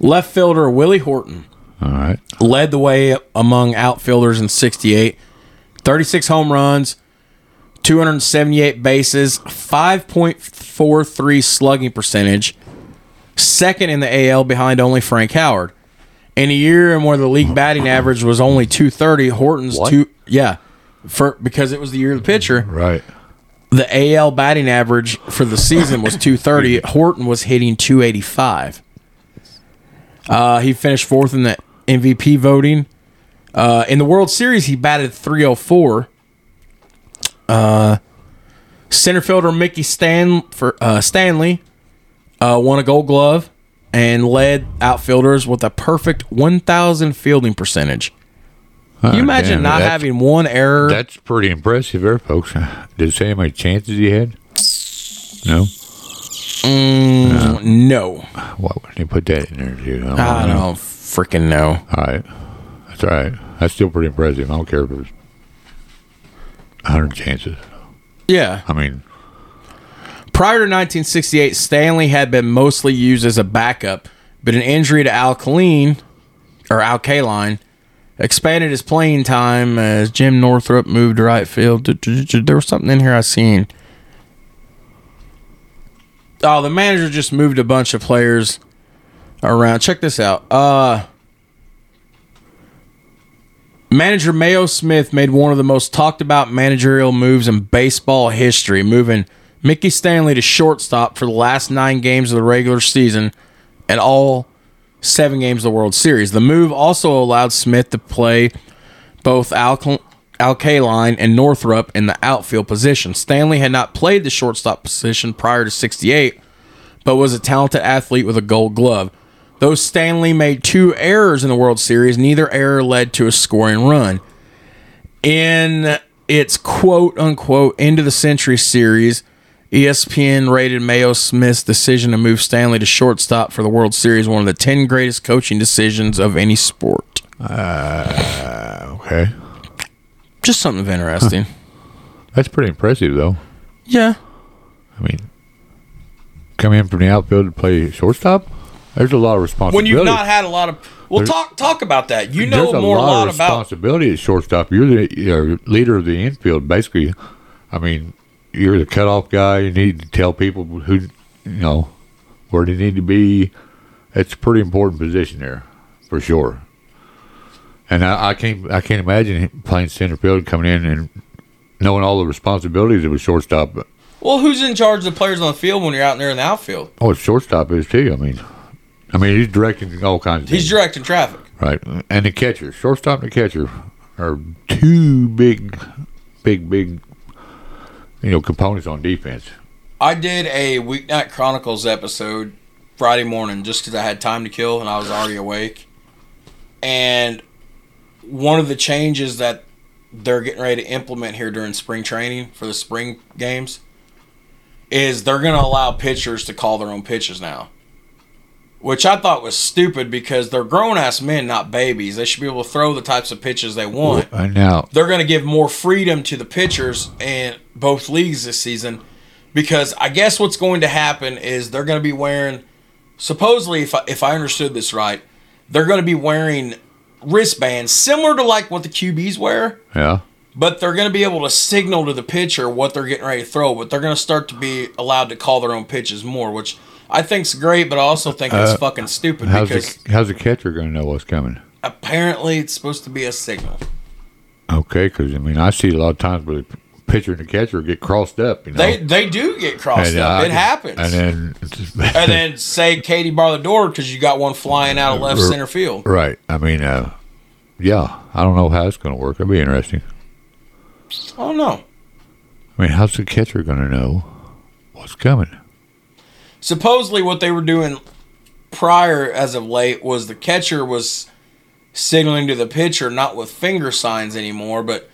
left fielder willie horton All right. led the way among outfielders in 68 36 home runs 278 bases 5.43 slugging percentage second in the AL behind only Frank Howard in a year and where the league batting average was only 230 Horton's What? two yeah for because it was the year of the pitcher Right. the AL batting average for the season was 230. Horton was hitting 285. Uh, he finished fourth in the MVP voting. Uh, in the World Series, he batted 304. Uh, center fielder Mickey Stan for uh, Stanley uh, won a Gold Glove and led outfielders with a perfect 1,000 fielding percentage. Can you imagine damn, not having one error? That's pretty impressive there, folks. Did it say how many chances he had? No. Mm, no. Why wouldn't he put that in there, too? I don't freaking know. All right. That's all right. That's still pretty impressive. I don't care if it was 100 chances. Yeah. I mean, Prior to 1968, Stanley had been mostly used as a backup, but an injury to Al Kaline or Al Kaline expanded his playing time as Jim Northrup moved to right field. There was something in here I seen. Oh, the manager just moved a bunch of players around. Check this out. Uh Manager Mayo Smith made one of the most talked about managerial moves in baseball history, moving Mickey Stanley to shortstop for the last nine games of the regular season and all seven games of the World Series. The move also allowed Smith to play both Alcal- Al Kaline and Northrup in the outfield position. Stanley had not played the shortstop position prior to 68, but was a talented athlete with a gold glove. Though Stanley made two errors in the World Series, neither error led to a scoring run. In its quote unquote end of the century series, ESPN rated Mayo Smith's decision to move Stanley to shortstop for the World Series one of the 10 greatest coaching decisions of any sport. Ah, okay. Just something interesting. That's pretty impressive, though. Yeah. I mean, come in from the outfield to play shortstop? There's a lot of responsibility. When you've not had a lot of well, There's- talk talk about that. You know a more a lot, lot of about responsibility at shortstop. You're the you're leader of the infield, basically. I mean, you're the cutoff guy. You need to tell people who, you know, where they need to be. It's a pretty important position there, for sure. And I, I can't I can't imagine him playing center field, coming in and knowing all the responsibilities of a shortstop. But, well, who's in charge of the players on the field when you're out there in the outfield? oh, a shortstop is too. I mean, I mean he's directing all kinds of He's things. directing traffic. Right. And the catcher, shortstop and the catcher are two big, big, big, you know, components on defense. I did a Weeknight Chronicles episode Friday morning just because I had time to kill and I was already awake. And one of the changes that they're getting ready to implement here during spring training for the spring games is they're going to allow pitchers to call their own pitches now. Which I thought was stupid because they're grown ass men, not babies. They should be able to throw the types of pitches they want. And now, they're going to give more freedom to the pitchers in both leagues this season because I guess what's going to happen is they're going to be wearing supposedly if I, if I understood this right they're going to be wearing wristbands similar to like what the QBs wear yeah, but they're going to be able to signal to the pitcher what they're getting ready to throw but they're going to start to be allowed to call their own pitches more which I think's great but I also think it's fucking stupid how's because the, how's the catcher going to know what's coming? apparently it's supposed to be a signal Okay, because I mean, I see a lot of times where the pitcher and the catcher get crossed up. You know, they they do get crossed And, uh, up I it happens And then, and then say Katie bar the door because you got one flying out of left R- center field. right? I mean, uh, yeah, I don't know how it's going to work. It'll be interesting. Oh no! I mean, how's the catcher going to know what's coming? Supposedly, what they were doing prior, as of late, was the catcher was signaling to the pitcher not with finger signs anymore, but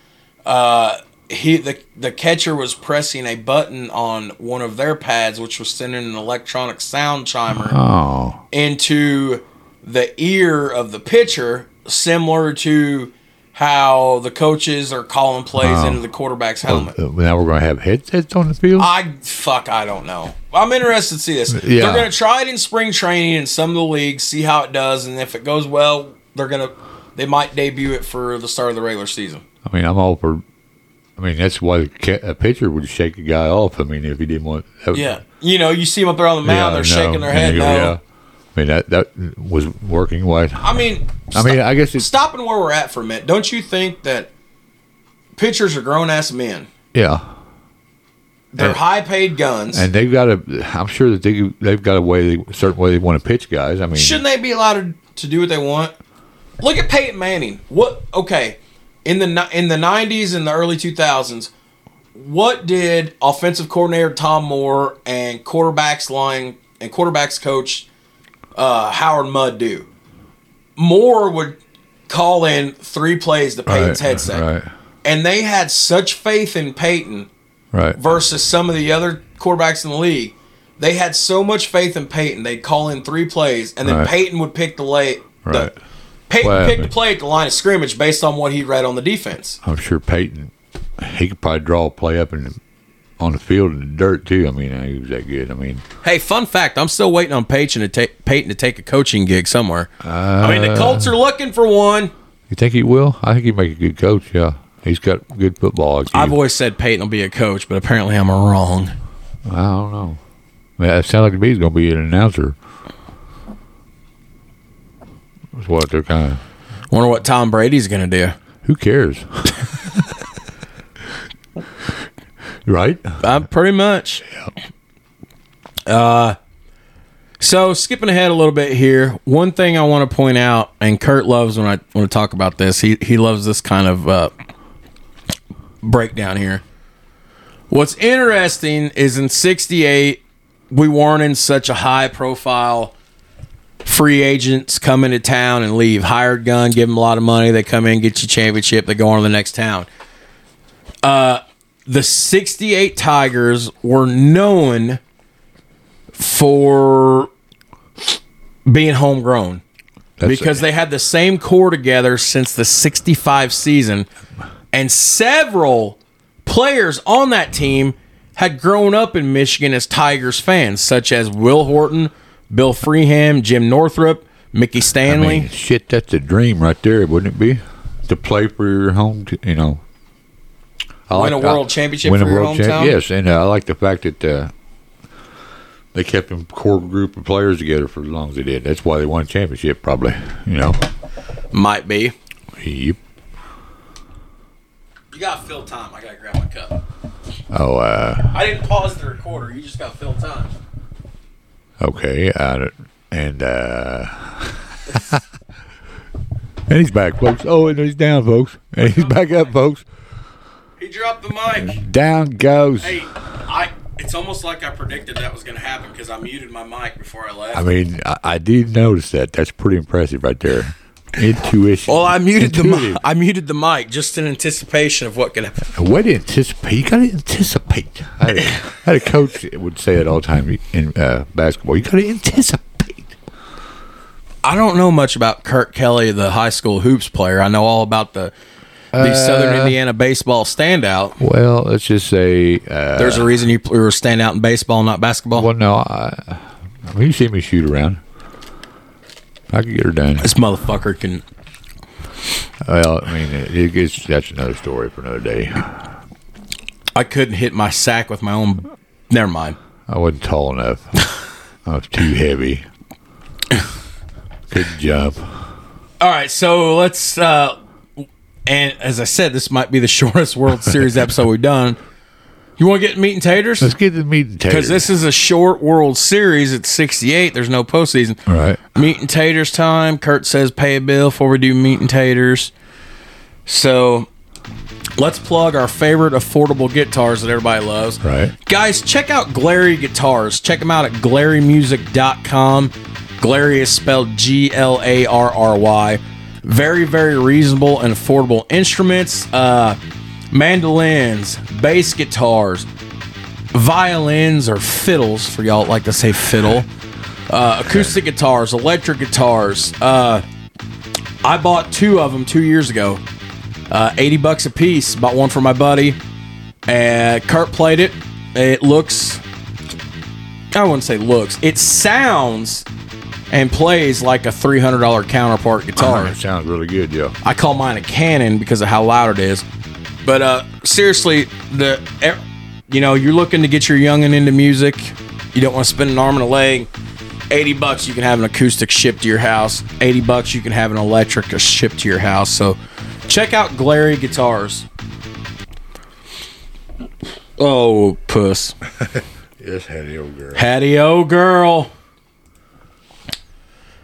uh, he the the catcher was pressing a button on one of their pads, which was sending an electronic sound chimer Oh, into the ear of the pitcher, similar to how the coaches are calling plays Oh. into the quarterback's helmet. now we're going to have headsets on the field. I fuck, I don't know. I'm interested to see this. Yeah. They're gonna try it in spring training in some of the leagues, see how it does, and if it goes well, they're gonna they might debut it for the start of the regular season. I mean, I'm all for. I mean, that's why a pitcher would shake a guy off. I mean, if he didn't want. That, Yeah, you know, you see them up there on the mound, they're no. shaking their head. No, yeah. I mean, that that was working. Why? I mean, I mean, I guess it's stopping where we're at for a minute. Don't you think that pitchers are grown ass men? yeah, They're And- high paid guns. and they've got a. I'm sure that they they've got a way, a certain way they want to pitch guys. I mean, Shouldn't they be allowed to, to do what they want? Look at Peyton Manning. What? Okay, in the in the '90s and the early 2000s, what did offensive coordinator Tom Moore and quarterbacks line and quarterbacks coach uh, Howard Mudd do? Moore would call in three plays to Peyton's Right, headset. right. And they had such faith in Peyton Right. versus some of the other quarterbacks in the league. They had so much faith in Peyton, they'd call in three plays, and then Right. Peyton would pick the late. Right. The, Peyton Well, picked the play at the line of scrimmage based on what he read on the defense. I'm sure Peyton, he could probably draw a play up in the, on the field in the dirt too. I mean, he was that good. I mean, Hey, fun fact: I'm still waiting on Peyton to take Peyton to take a coaching gig somewhere. I mean, the uh, Colts are looking for one. you think he will? I think he'd make a good coach. Yeah, he's got good football. IQ. I've always said Peyton will be a coach, but apparently I'm wrong. I don't know. It sounds like to me he's going to be an announcer. That's what they're kind of. Wonder what Tom Brady's going to do. Who cares? right? Uh, pretty much. Yeah. Uh, so skipping ahead a little bit here, one thing I want to point out, and Kurt loves when I want to talk about this. He he loves this kind of uh, breakdown here. What's interesting is in '68 we weren't in such a high profile. Free agents come into town and leave. Hired gun, give them a lot of money. They come in, get you championship. They go on to the next town uh, the 68 Tigers were known for being homegrown That's because they had the same core together since the 65 season and several players on that team had grown up in Michigan as Tigers fans such as Will Horton, Bill Freehan, Jim Northrup, Mickey Stanley. I mean, shit, that's a dream right there, wouldn't it be? To play for your home, t- you know. I Win a world championship win for a your world champ- hometown? Yes, and uh, I like the fact that uh, they kept a core group of players together for as long as they did. That's why they won a championship, probably. You know. Might be. Yep. Got to fill time. I got to grab my cup. Oh, uh, I didn't pause the recorder. You just got to fill time. okay. Don't- and uh, and he's back, folks. Oh, and he's down, folks. And he's back up, folks. He dropped the mic. Down goes. Hey, I. It's almost like I predicted that was going to happen because I muted my mic before I left. I mean, I, I did notice that. That's pretty impressive right there. Intuition. well, I muted the mic. I muted the mic just in anticipation of what could happen. To anticipate. You got to anticipate. I had, I had a coach that would say it all the time in uh, basketball. You got to anticipate. I don't know much about Kurt Kelly, the high school hoops player. I know all about the the Southern Indiana baseball standout. Well, let's just say. Uh, There's a reason you were stand out in baseball, not basketball. well, no. I, I mean, you see me shoot around. I could get her done. This motherfucker can. Well, I mean, it gets, that's another story for another day. I couldn't hit my sack with my own. Never mind. I wasn't tall enough. I was too heavy. Couldn't jump. All right, so let's. uh And as I said, this might be the shortest World Series episode we've done. You want to get meat and taters? Let's get the meat and taters. Because this is a short World Series. It's 68. There's no postseason. All right. Meat and taters time. Kurt says pay a bill before we do meat and taters. So let's plug our favorite affordable guitars that everybody loves. Right. Guys, check out Glarry Guitars. Check them out at glarrymusic.com. Glarry is spelled G L A R R Y. Very, very reasonable and affordable instruments. Uh, mandolins, bass guitars, violins or fiddles, for y'all that like to say fiddle. Uh, acoustic guitars, electric guitars. Uh, I bought two of them two years ago. Uh, 80 bucks a piece. Bought one for my buddy. And Kurt played it. It looks, I wouldn't say looks, it sounds and plays like a $300 counterpart guitar. It sounds really good, yeah. I call mine a cannon because of how loud it is. But uh, seriously, the you know you're looking to get your youngin into music. You don't want to spend an arm and a leg. Eighty bucks, you can have an acoustic shipped to your house. Eighty bucks, you can have an electric shipped to your house. So check out Glarry Guitars. Oh, puss. Yes, Hattie, old girl. Hattie O girl.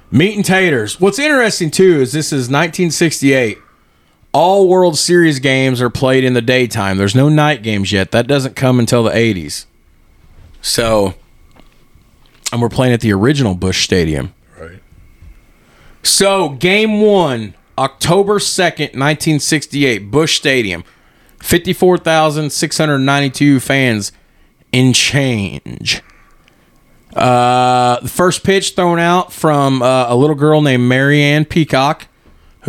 Meat and taters. What's interesting too is this is 1968. All World Series games are played in the daytime. There's no night games yet. That doesn't come until the 80s. So, and we're playing at the original Busch Stadium. Right. So, game one, October 2nd, 1968, Busch Stadium. 54,692 fans in change. Uh, the first pitch thrown out from uh, a little girl named Marianne Peacock,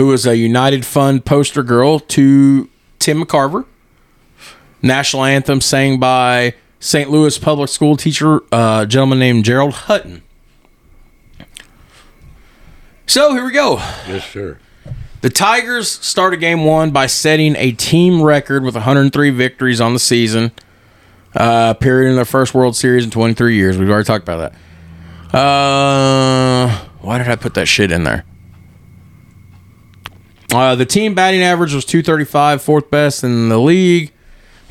who was a United Fund poster girl, to Tim McCarver. National anthem sang by St. Louis public school teacher, uh, a gentleman named Gerald Hutton. So here we go. Yes, sir. The Tigers started game one by setting a team record with 103 victories on the season, uh, period in their first World Series in 23 years. We've already talked about that. Uh, why did I put that shit in there? Uh, the team batting average was 235, fourth best in the league.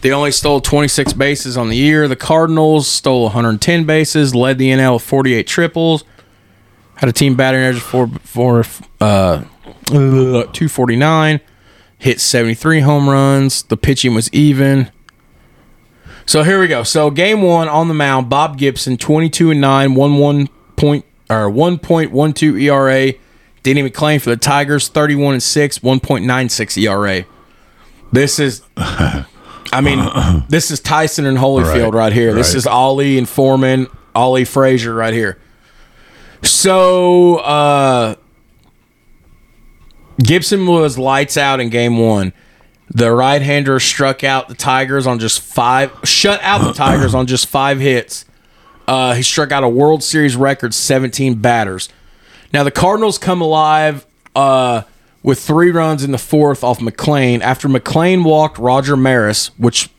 They only stole 26 bases on the year. The Cardinals stole 110 bases, led the NL with 48 triples, had a team batting average for for uh, 249, hit 73 home runs. The pitching was even. So here we go. So game one on the mound, Bob Gibson, 22 and 9, 1 1 point or 1.12 ERA. Danny McLain for the Tigers, 31 and 6, 1.96 ERA. This is I mean, this is Tyson and Holyfield right, Right, here. This right. is Ali and Foreman, Ali Frazier right here. So uh Gibson was lights out in game one. The right hander struck out the Tigers on just five, shut out the Tigers on just five hits. Uh, he struck out a World Series record 17 batters. Now the Cardinals come alive uh, with three runs in the fourth off McLain after McLain walked Roger Maris, which,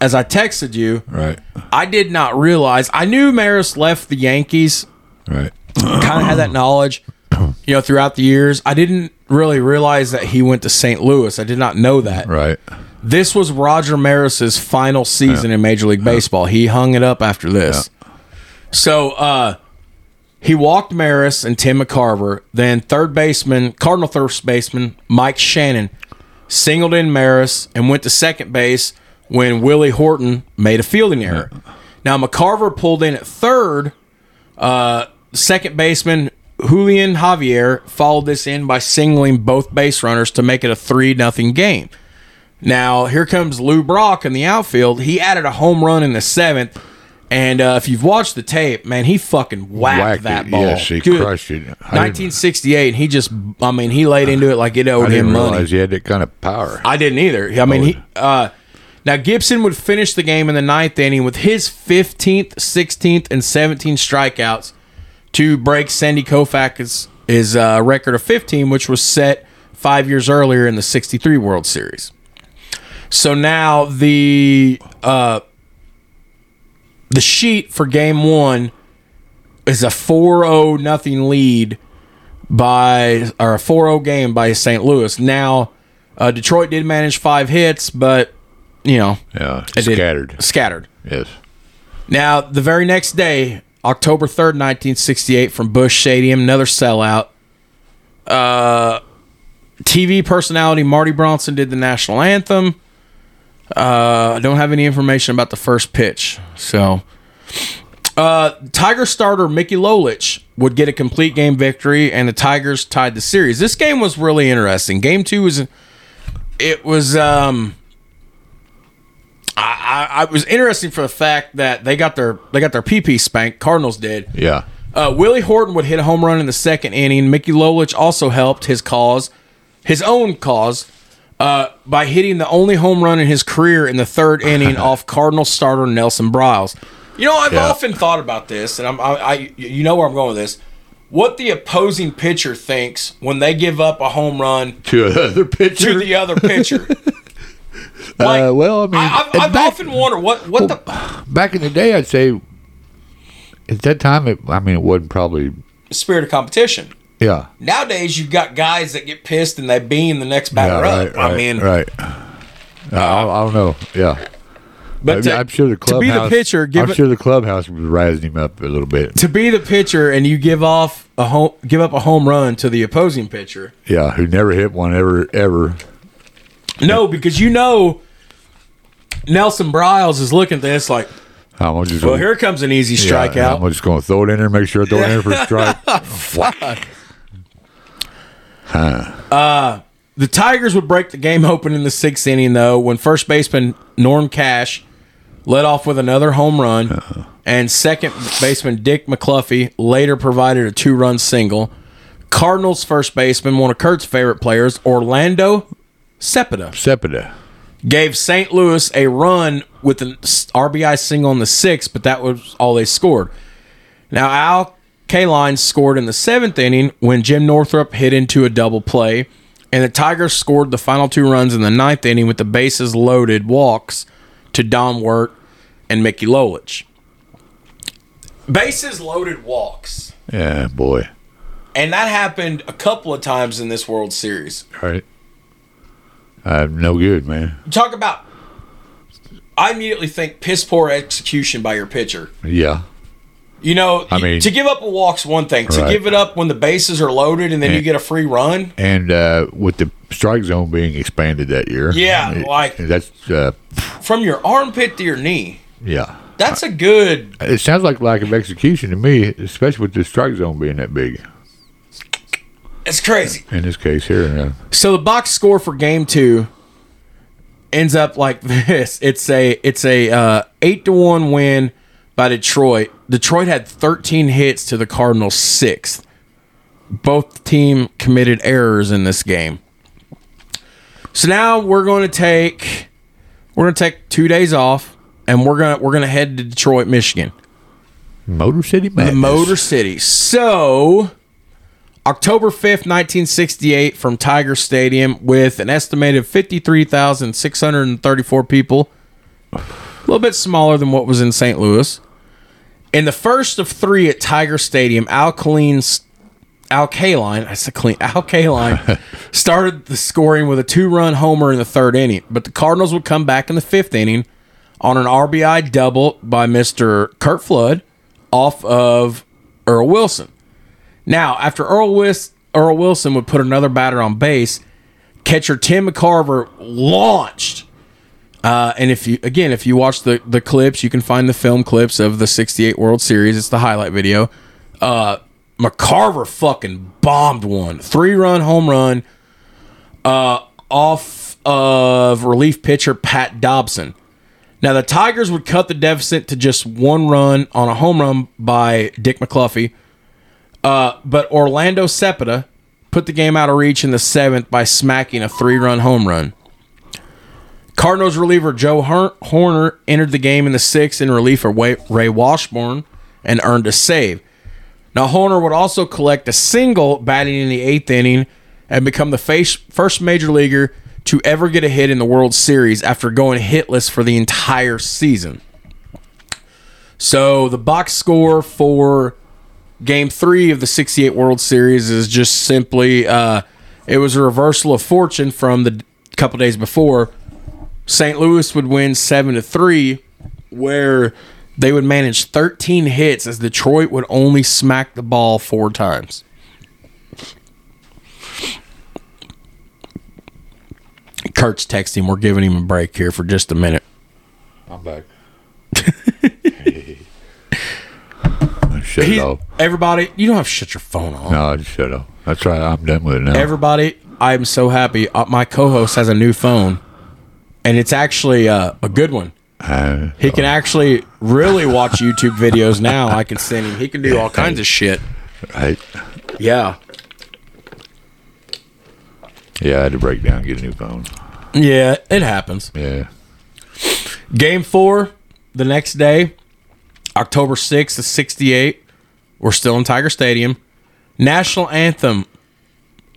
as I texted you, Right. I did not realize. I knew Maris left the Yankees Right. kind of had that knowledge, you know, throughout the years. I didn't really realize that he went to St. Louis. I did not know that. Right. This was Roger Maris's final season in Major League Baseball. He hung it up after this. So uh, he walked Maris and Tim McCarver. Then third baseman, Cardinal third baseman Mike Shannon, singled in Maris and went to second base when Willie Horton made a fielding error. Now McCarver pulled in at third. Uh, second baseman Julian Javier followed this in by singling both base runners to make it a three nothing game. Now here comes Lou Brock in the outfield. He added a home run in the seventh, and uh, if you've watched the tape, man, he fucking whacked, Whacked that it. ball. Yes, he Good. crushed it. I didn't- 1968. He just, I mean, he laid into it like it I owed him didn't money. realize he had that kind of power. I didn't either. I mean, he uh, now Gibson would finish the game in the ninth inning with his 15th, 16th, and 17th strikeouts to break Sandy Koufax's his uh, record of 15, which was set five years earlier in the '63 World Series. So now the uh, the sheet for Game One is a 4-0 nothing lead by or a 4-0 game by St. Louis. Now, uh, Detroit did manage five hits, but you know, yeah. it did- Scattered. Scattered. Yes. Now, the very next day, October 3rd, 1968, from Busch Stadium, another sellout. Uh, TV personality Marty Bronson did the national anthem. Uh, I don't have any information about the first pitch. So, uh, Tiger starter Mickey Lolich would get a complete game victory, and the Tigers tied the series. This game was really interesting. Game two was, it was, um, I, I, I was interesting for the fact that they got their they got their PP spanked. Cardinals did. Yeah. Uh, Willie Horton would hit a home run in the second inning. Mickey Lolich also helped his cause, his own cause, uh, by hitting the only home run in his career in the third inning off Cardinal starter Nelson Briles. You know, I've Yeah. often thought about this, and I'm, I, I, you know where I'm going with this. What the opposing pitcher thinks when they give up a home run To another pitcher. to the other pitcher. Like, uh, well, I mean, I, I've, I've back, often wondered what what the back in the day, I'd say at that time, it, I mean, it wasn't probably, spirit of competition. Yeah. Nowadays, you've got guys that get pissed and they beam the next Yeah, batter right, up. right, I mean, right. Uh, I, I don't know. Yeah, but I, to, am sure the clubhouse, to be clubhouse. the pitcher, give I'm it, sure the clubhouse was razzing him up a little bit. to be the pitcher and you give off a home, give up a home run to the opposing pitcher. Yeah, who never hit one ever, ever. No, because you know Nelson Briles is looking at this like, I'm just well, gonna, here comes an easy yeah, strikeout. I'm just going to throw it in there, and make sure I throw it in there for a strike. Whack. Uh, the Tigers would break the game open in the sixth inning, though, when first baseman Norm Cash led off with another home run, and second baseman Dick McAuliffe later provided a two run single. Cardinals first baseman, one of Kurt's favorite players, Orlando Cepeda, Sepida. gave St. Louis a run with an RBI single in the sixth, but that was all they scored. Now, Al Kaline scored in the seventh inning when Jim Northrup hit into a double play, and the Tigers scored the final two runs in the ninth inning with the bases loaded walks to Don Wert and Mickey Lolich. Bases loaded walks. Yeah, boy. And that happened a couple of times in this World Series. All right. Uh, no good, man. Talk about. I immediately think piss poor execution by your pitcher. Yeah. You know, I mean- to give up a walk's one thing. To Right. give it up when the bases are loaded and then you get a free run. And uh, with the strike zone being expanded that year. Yeah, like- that's uh, From your armpit to your knee. yeah. That's a good. It sounds like lack of execution to me, especially with the strike zone being that big. It's crazy. In this case here, uh, So the box score for game two ends up like this. It's a it's a uh, eight to one win by Detroit. Detroit had 13 hits to the Cardinals sixth. Both team committed errors in this game. So now we're going to take we're going to take two days off, and we're gonna we're gonna head to Detroit, Michigan. Motor City Madness. The Motor City. So, October 5th, 1968, from Tiger Stadium with an estimated 53,634 people. A little bit smaller than what was in St. Louis. In the first of three at Tiger Stadium, Al Kaline's Al Kaline, I said clean, Al Kaline started the scoring with a two-run homer in the third inning, but the Cardinals would come back in the fifth inning on an RBI double by Mr. Curt Flood off of Earl Wilson. Now, after Earl, Wis- Earl Wilson would put another batter on base, catcher Tim McCarver launched. Uh, and if you again, if you watch the the clips, you can find the film clips of the '68 World Series. It's the highlight video. Uh, McCarver fucking bombed one three run home run uh, off of relief pitcher Pat Dobson. Now the Tigers would cut the deficit to just one run on a home run by Dick McAuliffe. Uh, but Orlando Cepeda put the game out of reach in the seventh by smacking a three-run home run. Cardinals reliever Joe Hoerner entered the game in the sixth in relief of Ray Washburn and earned a save. Now Hoerner would also collect a single batting in the eighth inning and become the first major leaguer to ever get a hit in the World Series after going hitless for the entire season. So the box score for Game Three of the '68 World Series is just simply uh, it was a reversal of fortune from the couple days before. St. Louis would win seven to three, where they would manage 13 hits as Detroit would only smack the ball four times. Kurt's texting. We're giving him a break here for just a minute. I'm back. shut He- it off. everybody, you don't have to shut your phone off. No, I just shut off. That's right. I'm done with it now. Everybody, I'm so happy. Uh, my co-host has a new phone, and it's actually uh, a good one. Uh, He can actually really watch YouTube videos now. I can send him. He can do all kinds of shit. right. Yeah, Yeah, I had to break down and get a new phone. yeah, it happens. Yeah. Game four, the next day, October 6th of 68. We're still in Tiger Stadium. National anthem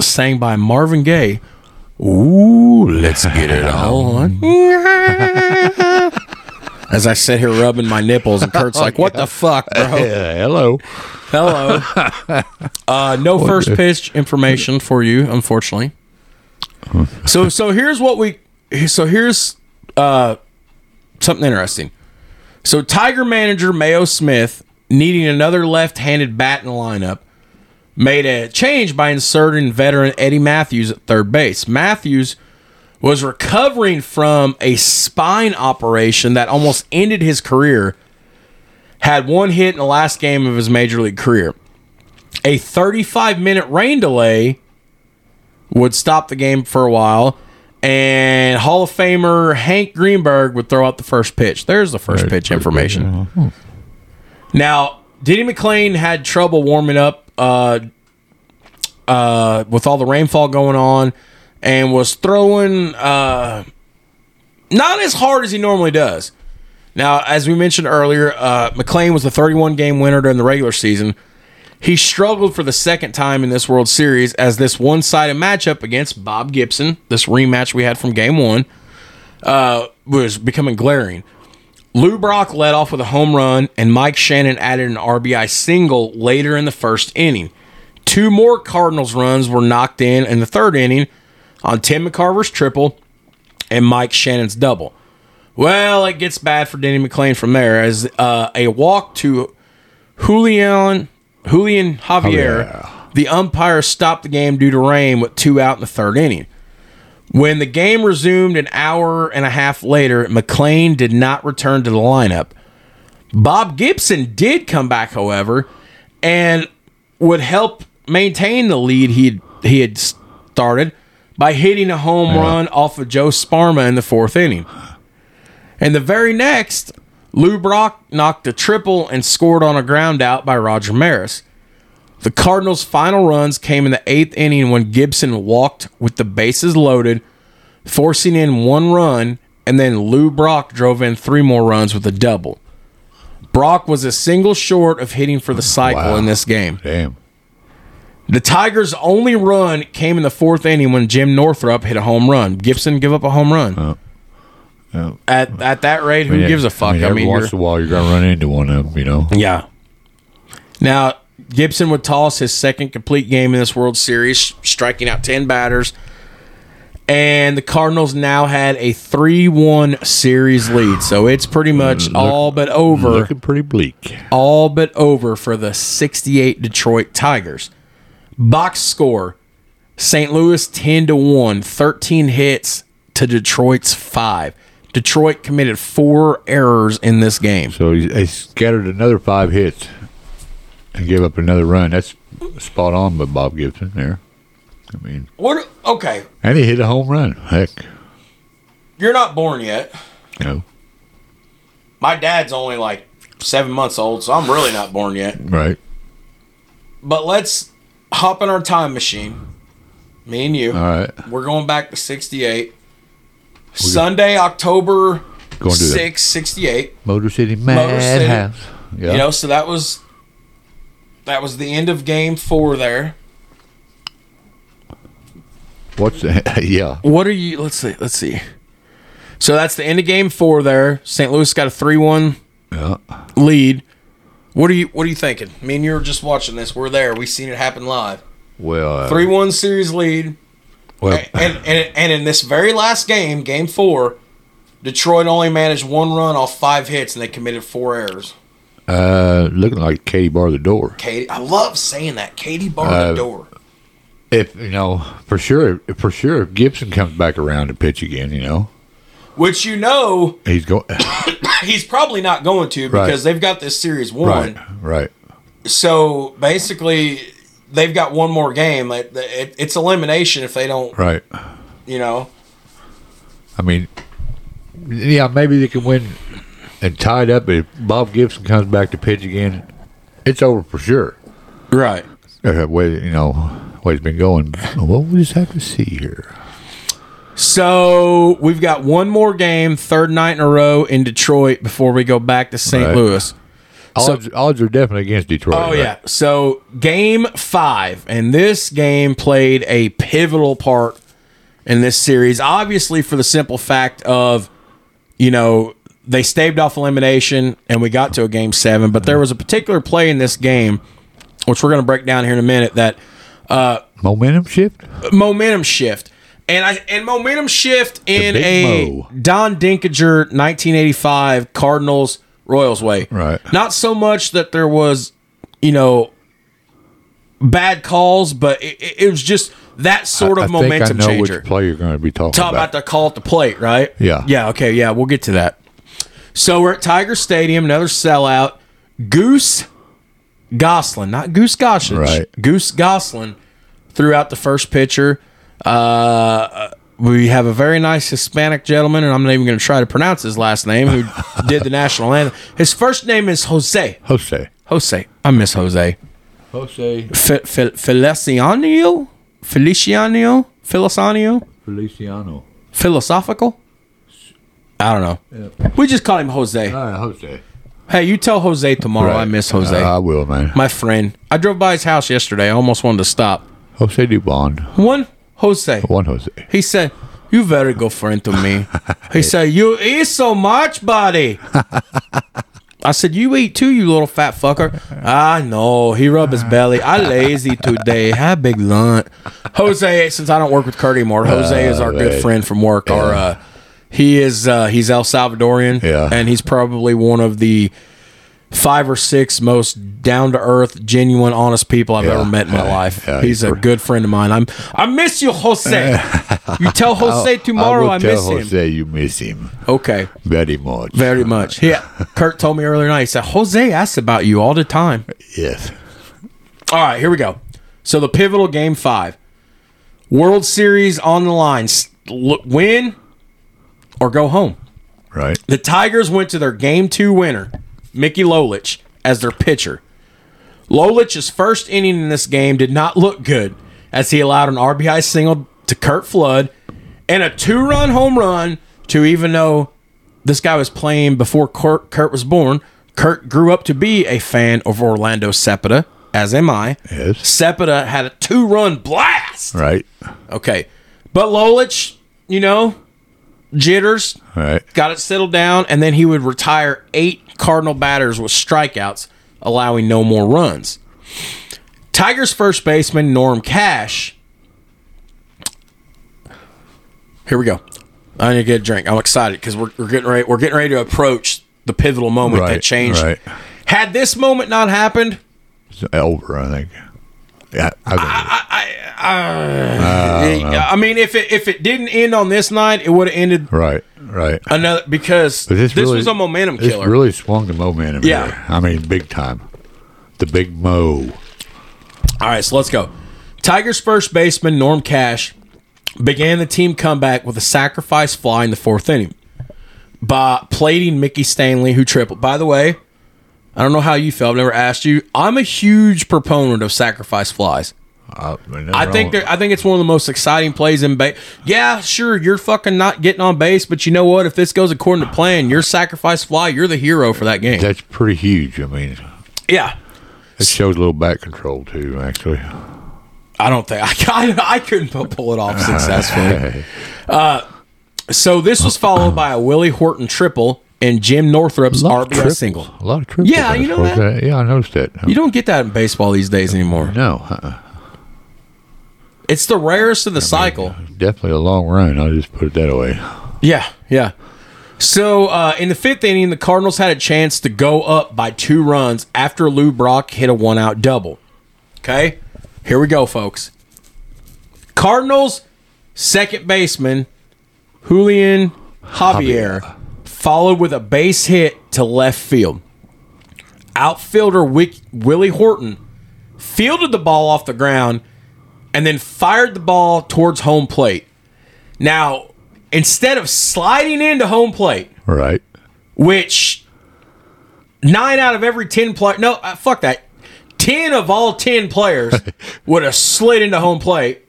sang by Marvin Gaye. Ooh, let's get it on. As I sit here rubbing my nipples, and Kurt's like, What the fuck, bro? Yeah, hello. Hello. Uh, no first pitch information for you, unfortunately. So so here's what we so here's uh something interesting. So Tiger manager Mayo Smith needing another left-handed bat in the lineup made a change by inserting veteran Eddie Mathews at third base. Mathews was recovering from a spine operation that almost ended his career had one hit in the last game of his major league career. A 35 minute rain delay would stop the game for a while, and Hall of Famer Hank Greenberg would throw out the first pitch. There's the first pitch information. Hmm. Now, Denny McLain had trouble warming up uh, uh, with all the rainfall going on and was throwing uh, not as hard as he normally does. Now, as we mentioned earlier, uh, McLain was the 31 game winner during the regular season. He struggled for the second time in this World Series as this one sided matchup against Bob Gibson, this rematch we had from game one, uh, was becoming glaring. Lou Brock led off with a home run, and Mike Shannon added an RBI single later in the first inning. Two more Cardinals runs were knocked in in the third inning on Tim McCarver's triple and Mike Shannon's double. Well, it gets bad for Denny McLain from there as uh, a walk to Julian Julian Javier, Javier. the umpire stopped the game due to rain with two out in the third inning. When the game resumed an hour and a half later, McLain did not return to the lineup. Bob Gibson did come back, however, and would help maintain the lead he he had started by hitting a home run off of Joe Sparma in the fourth inning. And the very next, Lou Brock knocked a triple and scored on a ground out by Roger Maris. The Cardinals' final runs came in the eighth inning when Gibson walked with the bases loaded, forcing in one run, and then Lou Brock drove in three more runs with a double. Brock was a single short of hitting for the cycle Wow. in this game. Damn. The Tigers' only run came in the fourth inning when Jim Northrup hit a home run. Gibson give up a home run. Uh, yeah. At at that rate, who Yeah, gives a fuck? I mean, I every mean, once in a while, you're gonna run into one of them. You know. Yeah. Now, Gibson would toss his second complete game in this World Series, striking out 10 batters. And the Cardinals now had a 3 1 series lead. So it's pretty mm, much all but over. Looking pretty bleak. All but over for the 68 Detroit Tigers. Box score St. Louis 10 to 1, 13 hits to Detroit's 5. Detroit committed four errors in this game. So he, he scattered another five hits and gave up another run. That's spot on by Bob Gibson there. I mean, What? Okay, and he hit a home run. Heck, you're not born yet. No. My dad's only like seven months old, so I'm really not born yet. right? But let's hop in our time machine. Me and you. All right. We're going back to 68. Sunday, October Going to the 6, 68. Motor City City. Madhouse. Yeah. You know, so that was that was the end of game four there. What's that? yeah. What are you let's see, let's see. So that's the end of game four there. St. Louis got a three one Yeah. lead. What are you what are you thinking? Me and you were just watching this. We're there. We seen it happen live. Well, uh, Three one series lead. well, and, and and in this very last game, game four, Detroit only managed one run off five hits, and they committed four errors. Uh, looking like Katie barred the door. Katie, I love saying that. Katie barred Uh, the door. If you know for sure, for sure, if Gibson comes back around to pitch again, you know, Which you know he's going. he's probably not going to Right. because they've got this series won. right. Right. So basically, they've got one more game. It, it, it's elimination if they don't. Right. You know. I mean, yeah, maybe they can win and tied up. If Bob Gibson comes back to pitch again, it's over for sure. Right. Uh, way you know way it's been going. Well, we just have to see here. So we've got one more game, third night in a row in Detroit before we go back to St. Right. Louis. So- Odds, odds are definitely against Detroit. Oh right? yeah. So game five, and this game played a pivotal part in this series. Obviously, for the simple fact of, you know, they staved off elimination, and we got to a game seven. But there was a particular play in this game, which we're going to break down here in a minute. That uh, momentum shift. momentum shift. And I and momentum shift in a Mo. Don Denkinger 1985 Cardinals Royals way. Right. Not so much that there was, you know, bad calls, but it, it was just that sort of I momentum think I know changer. which play you're going to be talking Talk about about. the call at the plate, right? Yeah. Yeah. Okay. Yeah. We'll get to that. So we're at Tiger Stadium, another sellout. Goose Goslin, not Goose Goslin. Right. Goose Goslin threw out the first pitcher. Uh, we have a very nice Hispanic gentleman, and I'm not even going to try to pronounce his last name, who did the national anthem. His first name is Jose. Jose. Jose. I miss Jose. Jose Fe- Fe- Feliciano? Feliciano? Feliciano? Feliciano. Philosophical? I don't know. We just call him Jose. All right, Jose. Hey, you tell Jose tomorrow I miss Jose. I will, man. My friend. I drove by his house yesterday. I almost wanted to stop. Jose Dubon. One Jose. One Jose. He said, "You very good friend to me." He said, "You eat so much, buddy." I said, "You eat too, you little fat fucker." I know. He rubbed his belly. I lazy today. Had big lunch. Jose, since I don't work with Kurt anymore, Jose is our good friend from work. Our uh, he is uh, he's El Salvadorian, Yeah. and he's probably one of the five or six most down to earth, genuine, honest people I've Yeah. ever met in my Yeah. life. He's a good friend of mine. I'm I miss you, Jose. you tell Jose tomorrow I, tell miss him. Jose you miss him Okay, very much. very much. Yeah, Kurt told me earlier tonight. He said Jose asks about you all the time. Yes. All right, here we go. So the pivotal game five, World Series on the line. Win or go home. Right. The Tigers went to their game two winner, Mickey Lolich, as their pitcher. Lolich's first inning in this game did not look good as he allowed an RBI single to Curt Flood and a two run home run to even though this guy was playing before Kurt, Kurt was born. Kurt grew up to be a fan of Orlando Cepeda, as am I. Yes. Cepeda had a two run blast. Right. Okay. But Lolich, you know, jitters, Right. got it settled down, and then he would retire eight Cardinal batters with strikeouts, allowing no more runs. Tigers first baseman Norm Cash. Here we go. I need to get a drink. I'm excited because we're, we're getting ready. We're getting ready to approach the pivotal moment that changed. right. Had this moment not happened, It's over, I think. Yeah. I think Ah. I mean, if it if it didn't end on this night, it would have ended right. Right. another because this, this, really, was a momentum this killer. really swung the momentum. Yeah. here. I mean, big time. The big mo. All right, so let's go. Tigers first baseman Norm Cash began the team comeback with a sacrifice fly in the fourth inning by plating Mickey Stanley, who tripled. By the way, I don't know how you feel. I've never asked you. I'm a huge proponent of sacrifice flies. I, I think I think it's one of the most exciting plays in base. Yeah, sure, you're fucking not getting on base, but you know what? If this goes according to plan, your sacrifice fly, you're the hero for that game. that's pretty huge. I mean, Yeah. it shows a little back control too. Actually, I don't think I, I, I couldn't pull it off successfully. Uh, so this was followed by a Willie Horton triple and Jim Northrup's RBI single. A lot of triples. Yeah, you know that. Yeah, I noticed that. You don't get that in baseball these days anymore. no, uh-uh. It's the rarest of the cycle. definitely a long run. I'll just put it that way. Yeah, yeah. So uh, in the fifth inning, the Cardinals had a chance to go up by two runs after Lou Brock hit a one-out double. Okay, here we go, folks. Cardinals second baseman Julian Javier followed with a base hit to left field. Outfielder Wick, Willie Horton fielded the ball off the ground and then fired the ball towards home plate. Now, instead of sliding into home plate, Right. which nine out of every 10 players, no, uh, fuck that. 10 of all 10 players would have slid into home plate.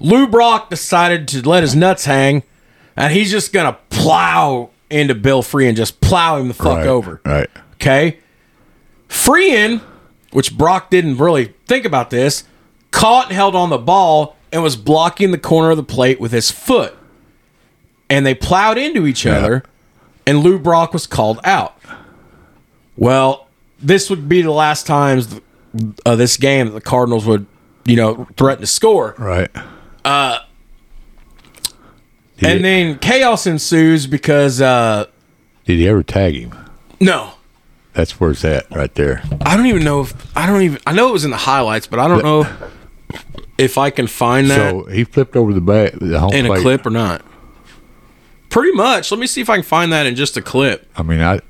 Lou Brock decided to let his nuts hang, and he's just going to plow into Bill Free and just plow him the fuck right. over. Right. Okay. Freehan, which Brock didn't really think about this, caught and held on the ball and was blocking the corner of the plate with his foot. And they plowed into each other, and Lou Brock was called out. Well, this would be the last times of this game that the Cardinals would, you know, threaten to score. Right. Uh. And he, then chaos ensues because, uh, did he ever tag him? no, That's where it's at, right there. I don't even know if I don't even I know it was in the highlights, but I don't know if I can find that So he flipped over the back, the home in a clip or not. Pretty much. Let me see if I can find that in just a clip. I mean, I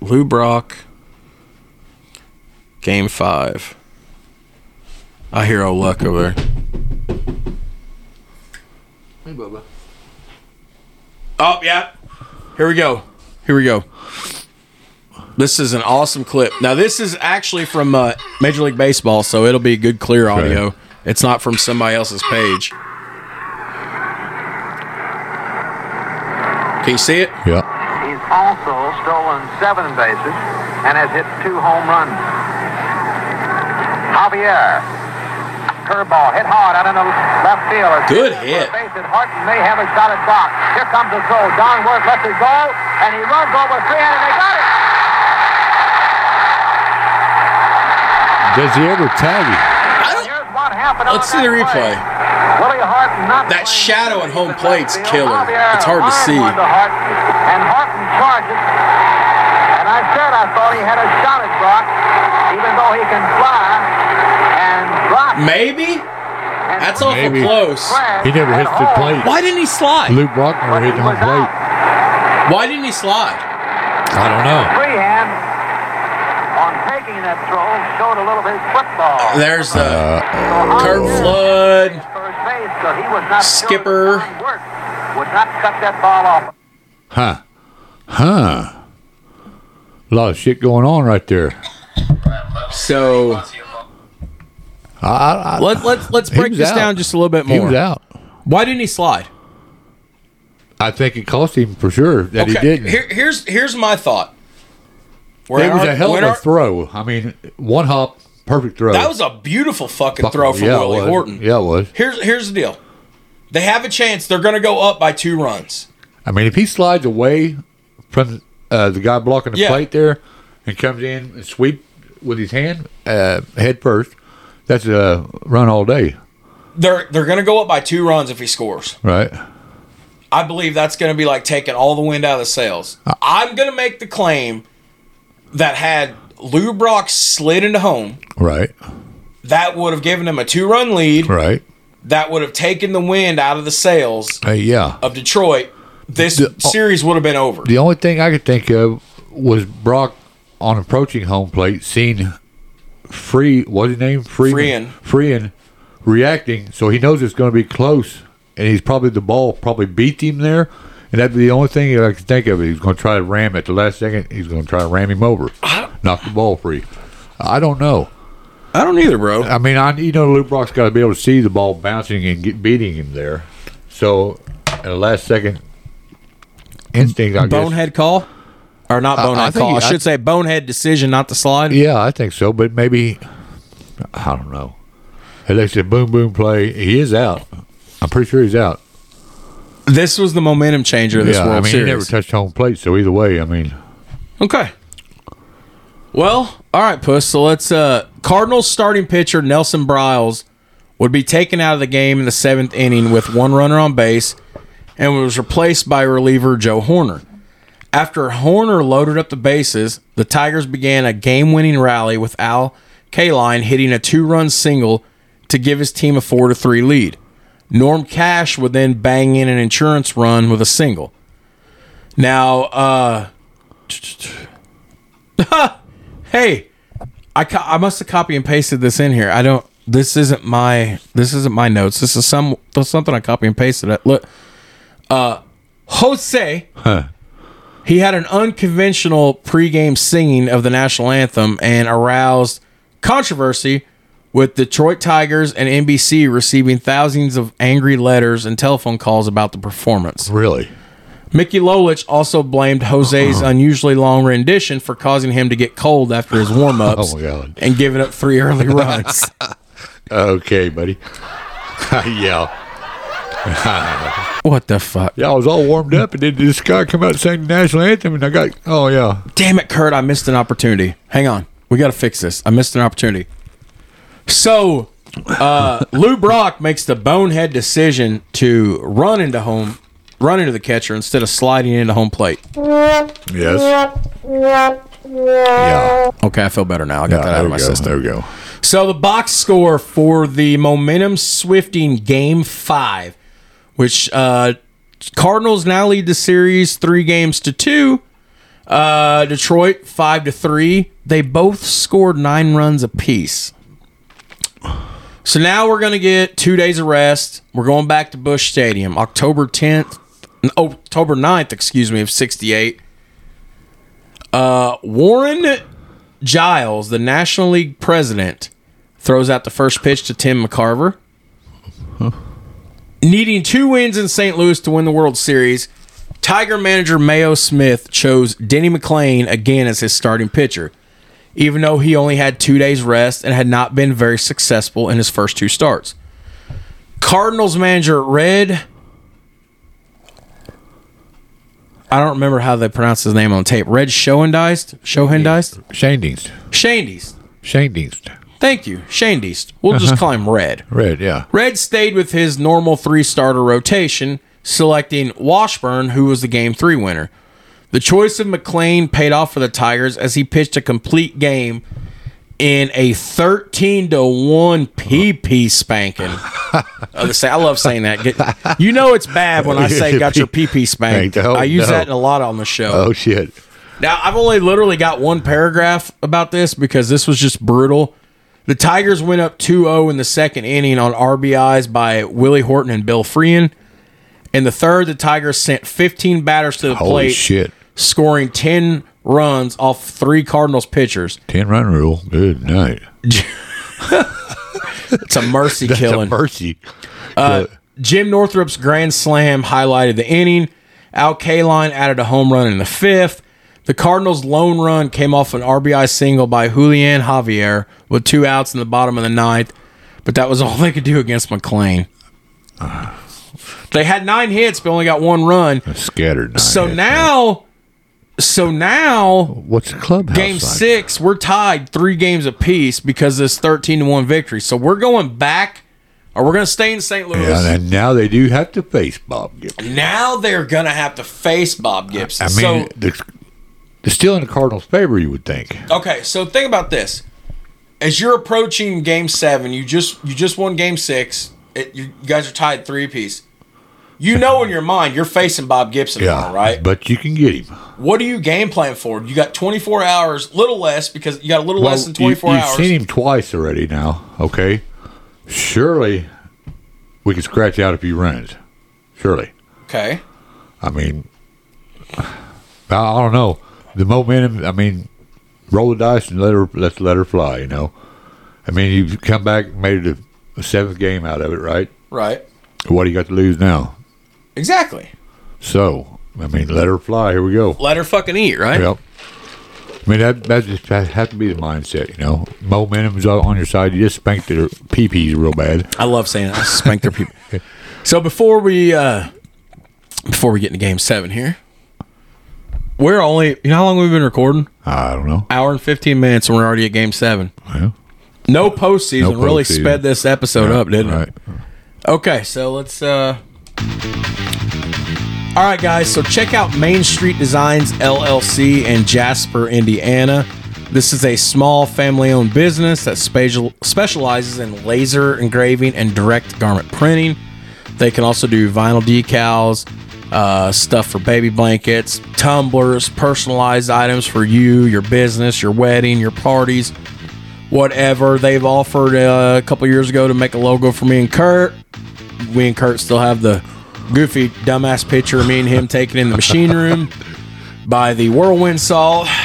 Lou Brock, Game Five. I hear old Luck over there. Hey, Bubba. Oh, yeah. Here we go. Here we go. This is an awesome clip. Now, this is actually from uh, Major League Baseball, so it'll be good, clear audio. It's not from somebody else's page. Can you see it? Yeah. He's also stolen seven bases and has hit two home runs. Javier. Curveball hit hard out in the left field. Good hit. Base hit. Horton may have a shot at box. Here comes the throw. Don Wert lets it go, and he runs over three and they got it. Does he ever tag him? Here's what happened Let's see the replay. play. Willie Horton not That shadow at home plate's killer. It's hard to see. one to Horton, and Horton charges. And I said I thought he had a shot at Brock, even though he can fly. And Brock. Maybe? That's awful Maybe. close. He never hits the plate. Why didn't he slide? Luke Brockner But he hit home plate. Why didn't he slide? I don't know. Freehan on taking that throw showed a little bit of football. There's the Uh, Curt Flood. First base, so he was not sure Skipper. that Don Wert would not cut that ball off. Huh. Huh. A lot of shit going on right there. So I, I, let, let's let's break this out. down just a little bit more. he was out. Why didn't he slide? I think it cost him for sure that he didn't. Here, here's here's my thought. When it was our- a hell of a our- throw. I mean, one hop, perfect throw. That was a beautiful fucking Fuck, throw from yeah, Willie. Horton. Yeah, it was. Here's here's the deal. They have a chance. They're going to go up by two runs. I mean, if he slides away from uh, the guy blocking the Yeah. plate there and comes in and sweep with his hand uh, head first, that's a run all day, They're they're going to go up by two runs if he scores. right? I believe that's going to be like taking all the wind out of the sails. Uh, I'm going to make the claim that had Lou Brock slid into home, Right, that would have given him a two run lead. right. That would have taken the wind out of the sails Uh, yeah. of Detroit. This The- series would have been over. The only thing I could think of was Brock on approaching home plate, seeing Free, what's his name? Freeman. Freeman reacting, so he knows it's going to be close, and he's probably the ball probably beat him there, and that'd be the only thing I could think of. He's going to try to ram at the last second. He's going to try to ram him over, knock the ball free. I don't know. I don't either, bro. I mean, I you know Luke Brock's got to be able to see the ball bouncing and get beating him there. So at the last second instinct, I guess. bonehead call, or not I- I bonehead call? I he- I- should say bonehead decision, not the slide. Yeah, I think so, but maybe I don't know. It looks a boom boom play. He is out. I'm pretty sure he's out. This was the momentum changer of this yeah, World I mean Series. he never touched home plate, so either way, I mean, Okay. Well, all right, Puss. So let's. uh Cardinals starting pitcher Nelson Briles would be taken out of the game in the seventh inning with one runner on base, and was replaced by reliever Joe Hoerner. After Hoerner loaded up the bases, the Tigers began a game-winning rally with Al Kaline hitting a two-run single to give his team a four to three lead. Norm Cash would then bang in an insurance run with a single. Now, uh, hey, I co- I must have copy and pasted this in here. I don't. This isn't my. This isn't my notes. This is some. Something I copy and pasted. It. Look, uh, Jose. He had an unconventional pregame singing of the national anthem and aroused controversy with Detroit Tigers and NBC receiving thousands of angry letters and telephone calls about the performance. really. Mickey Lolich also blamed Jose's uh-huh. unusually long rendition for causing him to get cold after his warm ups Oh, and giving up three early runs. Okay, buddy. yeah. what the fuck? Yeah, I was all warmed up, and then this guy come out and sang the national anthem, and I got, oh yeah, Damn it, Kurt, I missed an opportunity. Hang on. We got to fix this. I missed an opportunity. So, uh, Lou Brock makes the bonehead decision to run into home, run into the catcher instead of sliding into home plate. yes, yeah. Okay, I feel better now. I got yeah that out of my go. system. There we go. So the box score for the momentum swifting game five, which uh, Cardinals now lead the series three games to two. Uh, Detroit five to three. They both scored nine runs apiece. So now we're going to get two days of rest. We're going back to Busch Stadium, October 10th, oh, October 9th, excuse me, of 68. Uh, Warren Giles, the National League president, throws out the first pitch to Tim McCarver. Needing two wins in St. Louis to win the World Series, Tiger manager Mayo Smith chose Denny McLain again as his starting pitcher, even though he only had two days rest and had not been very successful in his first two starts. Cardinals manager Red. I don't remember how they pronounce his name on tape. Red Schoendeist? Schoendeist? Shane Deast. Shane Deist. Shane Deast. Thank you. Shandeist. We'll just uh-huh. call him Red. Red, yeah. Red stayed with his normal three starter rotation, selecting Washburn, who was the game three winner. The choice of McLain paid off for the Tigers as he pitched a complete game in a 13 to 1 PP spanking. I love saying that. Get- you know it's bad when I say got your PP spanked. Oh, I use no. that a lot on the show. Oh, shit. Now, I've only literally got one paragraph about this because this was just brutal. The Tigers went up 2 0 in the second inning on RBIs by Willie Horton and Bill Freehan. In the third, the Tigers sent 15 batters to the Holy plate, shit. Scoring 10 runs off three Cardinals pitchers. 10 run rule. Good night. It's a mercy That's killing. a mercy. Uh, Jim Northrup's grand slam highlighted the inning. Al Kaline added a home run in the fifth. The Cardinals' lone run came off an RBI single by Julian Javier with two outs in the bottom of the ninth, but that was all they could do against McLain. Ah. They had nine hits, but only got one run. Scattered. nine So hits, now, so now. What's the clubhouse game like? six, we're tied three games apiece because of this thirteen to one victory. So we're going back, or we're going to stay in St. Louis. Yeah, and now they do have to face Bob Gibson. Now they're gonna have to face Bob Gibson. I mean, so the, they're still in the Cardinals' favor, you would think. okay, so think about this: as you're approaching Game Seven, you just you just won Game Six. It, you guys are tied three apiece. You know in your mind you're facing Bob Gibson, Yeah, right? But you can get him. What are you game plan for? You got 24 hours, little less because you got a little less than 24 you, hours. You've seen him twice already now. Okay, surely we can scratch out a few runs. Surely. okay, I mean, I, I don't know the momentum. I mean, roll the dice and let her let's let her fly. You know. I mean, you've come back, made it a, a seventh game out of it, right? right, What do you got to lose now? Exactly. So, I mean, let her fly. Here we go. Let her fucking eat, right? Yep. I mean, that that just has to be the mindset, you know. Momentum's on your side. You just spanked their peepees real bad. I love saying that. I spank their people. So before we uh before we get into game seven here, we're only you know how long we've been recording? I don't know. Hour and fifteen minutes and we're already at game seven. Well, No postseason No really postseason. sped this episode up, didn't right. it? Okay, so let's uh all right, guys. So check out Main Street Designs LLC in Jasper, Indiana. This is a small family-owned business that special, specializes in laser engraving and direct garment printing. They can also do vinyl decals, uh, stuff for baby blankets, tumblers, personalized items for you, your business, your wedding, your parties, whatever. They've offered uh, a couple years ago to make a logo for me and Kurt. We and Kurt still have the goofy dumbass picture of me and him taken in the machine room by the whirlwind saw.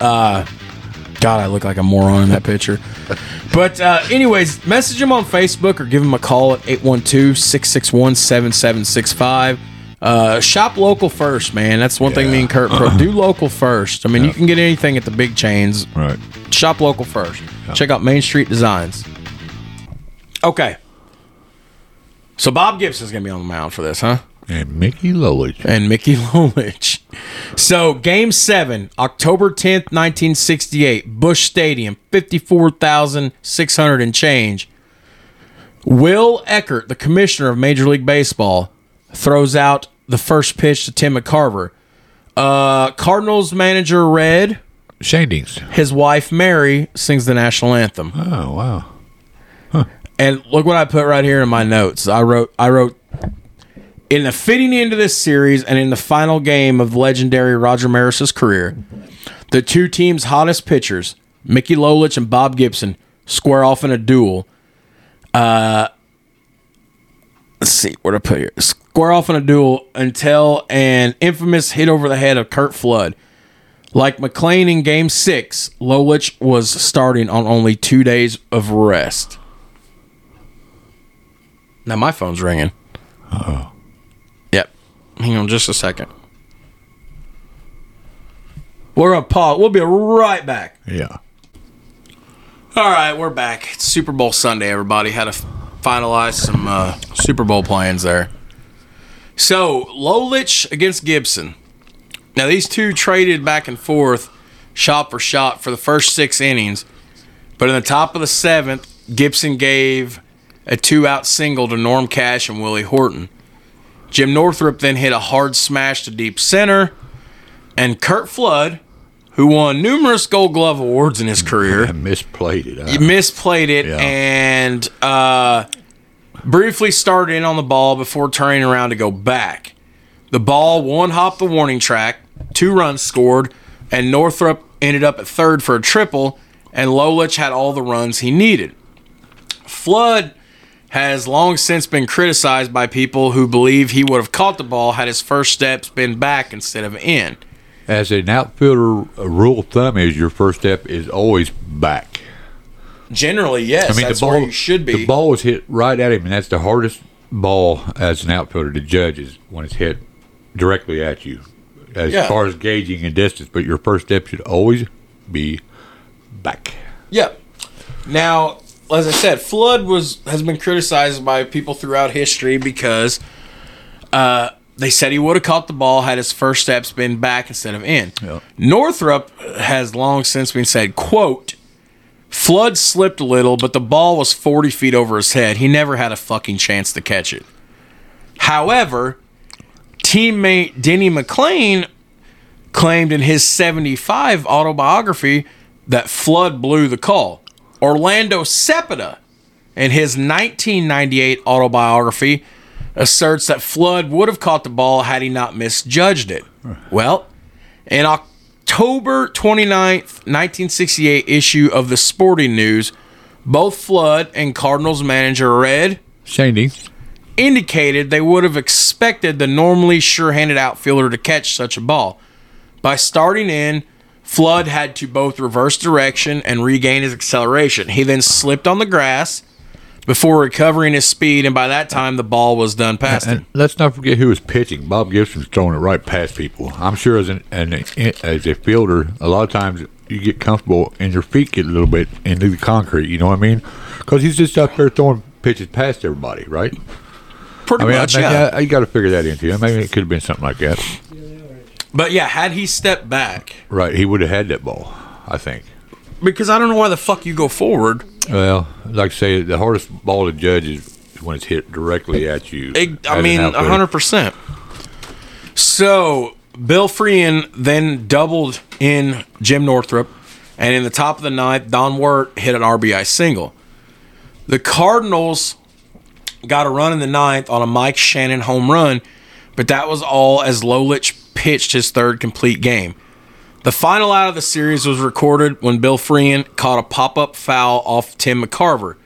Uh, God, I look like a moron in that picture. But, uh, anyways, message him on Facebook or give him a call at 812 661 7765. Uh, shop local first, man. That's one thing me and Kurt pro. Do local first. I mean, you can get anything at the big chains. Right. Shop local first. Check out Main Street Designs. Okay. So Bob Gibson's gonna be on the mound for this, huh? And Mickey Lolich. And Mickey Lolich. So game seven, October 10th, 1968, Busch Stadium, 54,600 and change. Will Eckert, the commissioner of Major League Baseball, throws out the first pitch to Tim McCarver. Uh, Cardinals manager Red, Shane Deans. his wife Mary, sings the national anthem. Oh, wow. And look what I put right here in my notes. I wrote I wrote in the fitting end of this series and in the final game of legendary Roger Maris's career, the two teams' hottest pitchers, Mickey Lolich and Bob Gibson, square off in a duel. Uh, let's see where to put here. Square off in a duel until an infamous hit over the head of Curt Flood. Like McLain in Game Six, Lolich was starting on only two days of rest. Now my phone's ringing. Oh. Yep. Hang on just a second. We're gonna pause. We'll be right back. Yeah. All right, we're back. It's Super Bowl Sunday, everybody. Had to f- finalize some uh, Super Bowl plans there. So, Lolich against Gibson. Now, these two traded back and forth, shot for shot, for the first six innings. But in the top of the seventh, Gibson gave a two out single to Norm Cash and Willie Horton. Jim Northrup then hit a hard smash to deep center. And Curt Flood, who won numerous Gold Glove awards in his career, I misplayed it. he I, misplayed it Yeah. and uh, briefly started in on the ball before turning around to go back. The ball one hopped the warning track, two runs scored, and Northrup ended up at third for a triple, and Lolich had all the runs he needed. Flood has long since been criticized by people who believe he would have caught the ball had his first steps been back instead of in. as an outfielder, a rule of thumb is your first step is always back. Generally, yes, I mean, that's the ball where you should be. The ball was hit right at him, and that's the hardest ball as an outfielder to judge is when it's hit directly at you, as Yeah. far as gauging a distance. But your first step should always be back. Yep. Now, as I said, Flood was has been criticized by people throughout history because uh, they said he would have caught the ball had his first steps been back instead of in. Yeah. Northrup has long since been said, quote, Flood slipped a little, but the ball was 40 feet over his head. He never had a fucking chance to catch it. However, teammate Denny McLain claimed in his 75 autobiography that Flood blew the call. Orlando Cepeda, in his 1998 autobiography, asserts that Flood would have caught the ball had he not misjudged it. Well, in October 29th, 1968 issue of the Sporting News, both Flood and Cardinals manager Red Shandy, indicated they would have expected the normally sure-handed outfielder to catch such a ball. By starting in, Flood had to both reverse direction and regain his acceleration. He then slipped on the grass before recovering his speed, and by that time the ball was done past and him. let's not forget who was pitching. Bob Gibson's throwing it right past people. I'm sure as an, an as a fielder, a lot of times you get comfortable and your feet get a little bit into the concrete. You know what I mean? Because he's just up there throwing pitches past everybody, right? Pretty I mean, much, I, yeah. I, you got to figure that into it. Maybe it could have been something like that. But yeah, had he stepped back, Right, he would have had that ball. I think. because I don't know why the fuck you go forward. Well, like I say, the hardest ball to judge is when it's hit directly at you. It, as I an mean, outfielder. hundred percent. So Bill Freehan then doubled in Jim Northrup, and in the top of the ninth, Don Wert hit an RBI single. The Cardinals got a run in the ninth on a Mike Shannon home run, but that was all as Lolich pitched his third complete game. The final out of the series was recorded when Bill Freehan caught a pop-up foul off Tim McCarver.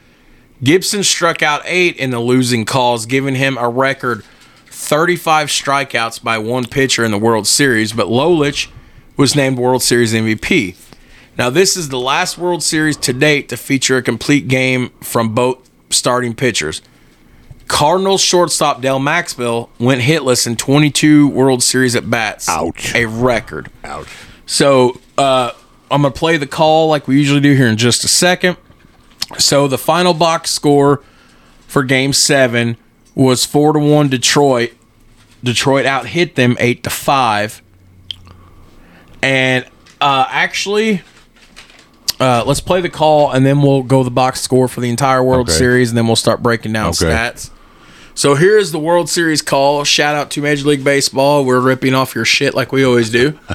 Gibson struck out eight in the losing cause, giving him a record 35 strikeouts by one pitcher in the World Series, but Lolich was named World Series MVP. Now, this is the last World Series to date to feature a complete game from both starting pitchers. Cardinals shortstop Dal Maxvill went hitless in 22 World Series at bats. Ouch. A record. Ouch. So uh, I'm going to play the call like we usually do here in just a second. So the final box score for Game Seven was four to one Detroit. Detroit out hit them eight to five. And uh, actually, uh, let's play the call and then we'll go the box score for the entire World Okay. Series and then we'll start breaking down Okay. stats. So here is the World Series call. Shout out to Major League Baseball. We're ripping off your shit like we always do.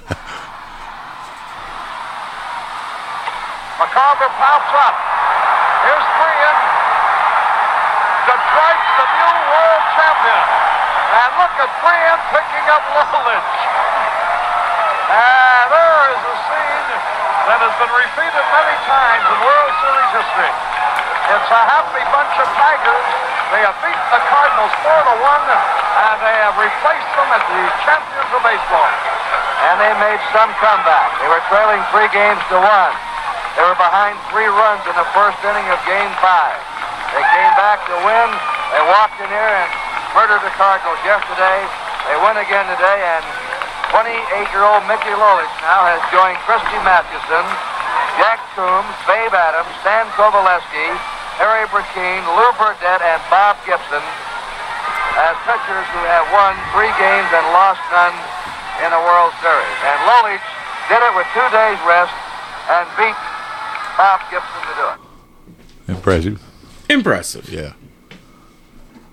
McCarver pops up. Here's Freehan. Detroit's the new world champion. And look at Freehan picking up Lolich. And there is a scene that has been repeated many times in World Series history. It's a happy bunch of Tigers. They have the Cardinals 4 to 1, and they have replaced them as the champions of baseball. And they made some comeback. They were trailing three games to one. They were behind three runs in the first inning of game five. They came back to win. They walked in here and murdered the Cardinals yesterday. They win again today, and 28-year-old Mickey Lolich now has joined Christy Mathewson, Jack Coombs, Babe Adams, Stan Coveleski, Harry Brecheen, Lew Burdette, and Bob Gibson as pitchers who have won three games and lost none in the World Series. And Lolich did it with two days rest and beat Bob Gibson to do it. Impressive. Impressive. Yeah.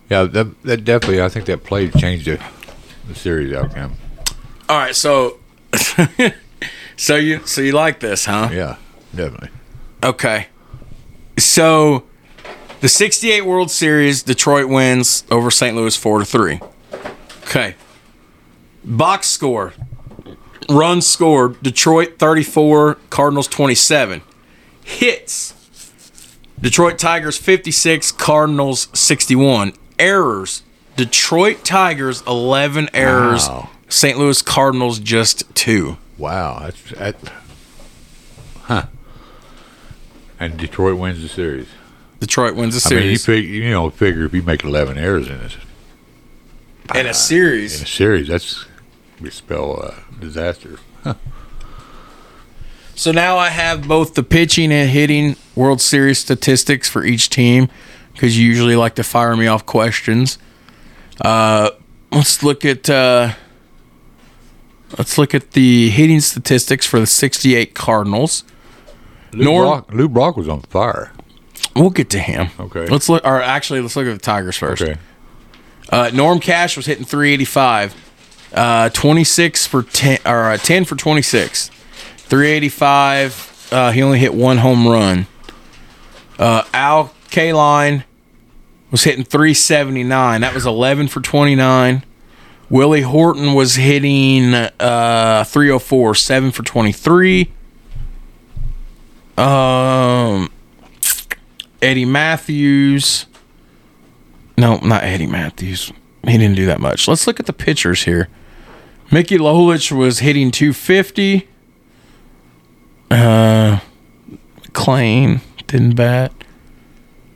Yeah, that, that definitely, I think that play changed the, the series outcome. All right, so so you so you like this, huh? Yeah, definitely. Okay. So the 68 World Series, Detroit wins over St. Louis 4 to 3. Okay. Box score. Runs scored, Detroit 34, Cardinals 27. Hits. Detroit Tigers 56, Cardinals 61. Errors. Detroit Tigers 11 errors. Wow. St. Louis Cardinals just 2. Wow, that's that. Huh. And Detroit wins the series. Detroit wins the series. I mean, you series. fig, you know, figure if you make eleven errors in this in a series. in a series, that's would spell uh, disaster. So now I have both the pitching and hitting World Series statistics for each team because you usually like to fire me off questions. Uh, let's look at uh, let's look at the hitting statistics for the 68 Cardinals. Lou, Norm- Brock, Lou Brock was on fire. We'll get to him. Okay. Let's look. Or actually, let's look at the Tigers first. Okay. Uh, Norm Cash was hitting 385, uh, 26 for 10 or uh, 10 for 26, 385. Uh, he only hit one home run. Uh, Al Kaline was hitting 379. That was 11 for 29. Willie Horton was hitting uh, 304, 7 for 23. Um, Eddie Mathews. No, not Eddie Mathews. He didn't do that much. Let's look at the pitchers here. Mickey Lolich was hitting 250. Uh, didn't bat.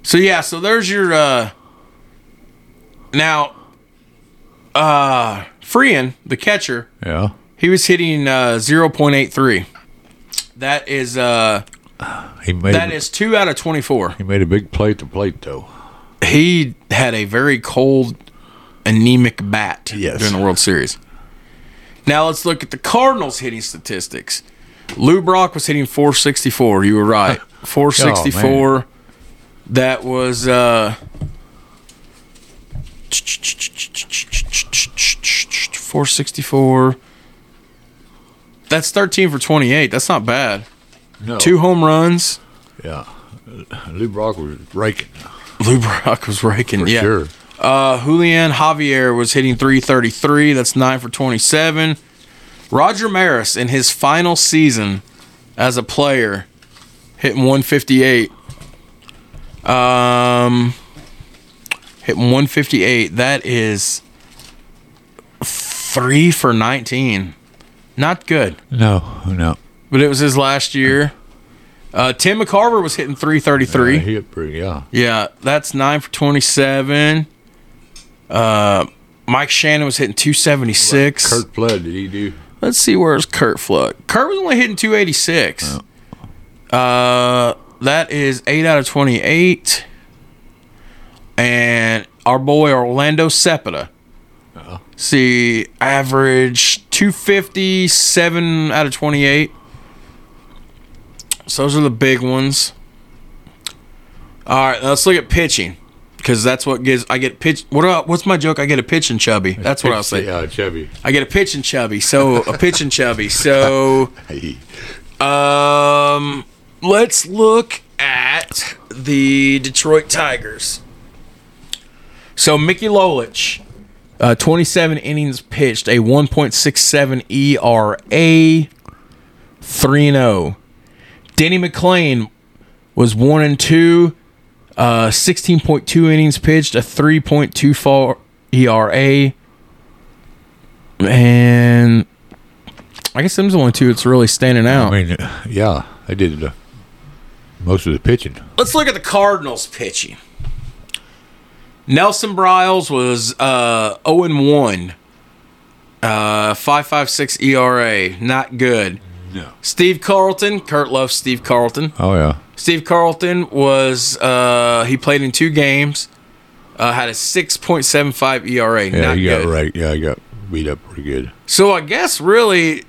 So yeah, so there's your uh now uh Freehan, the catcher, Yeah. he was hitting uh 0.83. That is uh He made that is 2 out of 24. he made a big play to plate though. he had a very cold, anemic bat Yes. during the World Series. Now let's look at the Cardinals hitting statistics. Lou Brock was hitting 464. You were right. 464. that was uh 464. That's 13 for 28. That's not bad. No. Two home runs. Yeah. Lou Brock was raking Lou Brock was raking. for yeah. sure. Uh, Julian Javier was hitting 333. That's 9 for 27. Roger Maris, in his final season as a player, hitting 158. Um, hitting 158. That is 3 for 19. Not good, No, no. but it was his last year. Uh, Tim McCarver was hitting 333. Yeah, he hit pretty. Yeah. Yeah, that's nine for twenty-seven. Uh, Mike Shannon was hitting two seventy-six. Curt Flood, did he do? Let's see where's Curt Flood. Curt was only hitting two eighty-six. Uh, that is eight out of twenty-eight. And our boy Orlando Cepeda. See, average 257 out of 28. So those are the big ones. All right, let's look at pitching because that's what gives I get pitch. What uh, what's my joke? I get a pitch and chubby. That's what I'll say. Yeah, Chevy. I get a pitch and chubby. So a pitch and chubby. So um, let's look at the Detroit Tigers. So Mickey Lolich, uh, 27 innings pitched, a 1.67 ERA, 3 0. Denny McLain was 1 and 2, Uh, 16.2 innings pitched, a 3.24 ERA. And I guess them's the only two that's really standing out. I mean, yeah, they did the, most of the pitching. Let's look at the Cardinals pitching. Nelson Briles was uh, 0 and 1. Uh, 5.56 ERA, not good. No. Steve Carlton, Kurt loves Steve Carlton. Oh yeah. Steve Carlton was uh, he played in two games, uh, had a 6.75 ERA, Yeah, not you good. got right. Yeah, I got beat up pretty good. So I guess really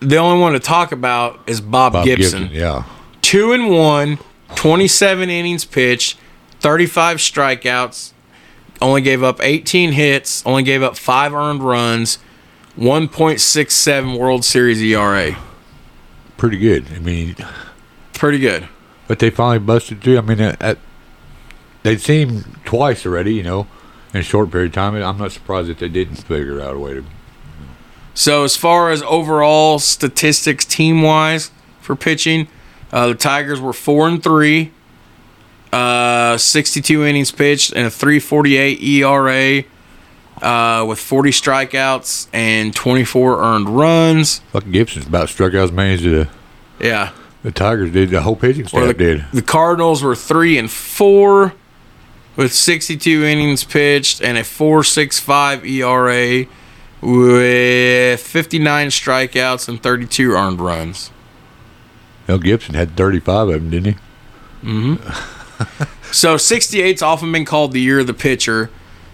the only one to talk about is Bob, Bob Gibson. Gibson. Yeah. two and one, 27 innings pitched, 35 strikeouts, only gave up 18 hits, only gave up five earned runs, 1.67 World Series ERA. Pretty good. I mean, Pretty good. but they finally busted through. I mean, at, at, they'd seen twice already. You know, in a short period of time. I'm not surprised that they didn't figure out a way to. So as far as overall statistics team wise for pitching, uh, the Tigers were four and three, uh, 62 innings pitched and a 3.48 ERA. Uh, with 40 strikeouts and 24 earned runs. Fucking Gibson's about struck out as many as the, Yeah. the Tigers did. The whole pitching staff the, did. the Cardinals were three and four with 62 innings pitched and a 4.65 ERA with 59 strikeouts and 32 earned runs. Mel Gibson had 35 of them, didn't he? So 68's often been called the year of the pitcher.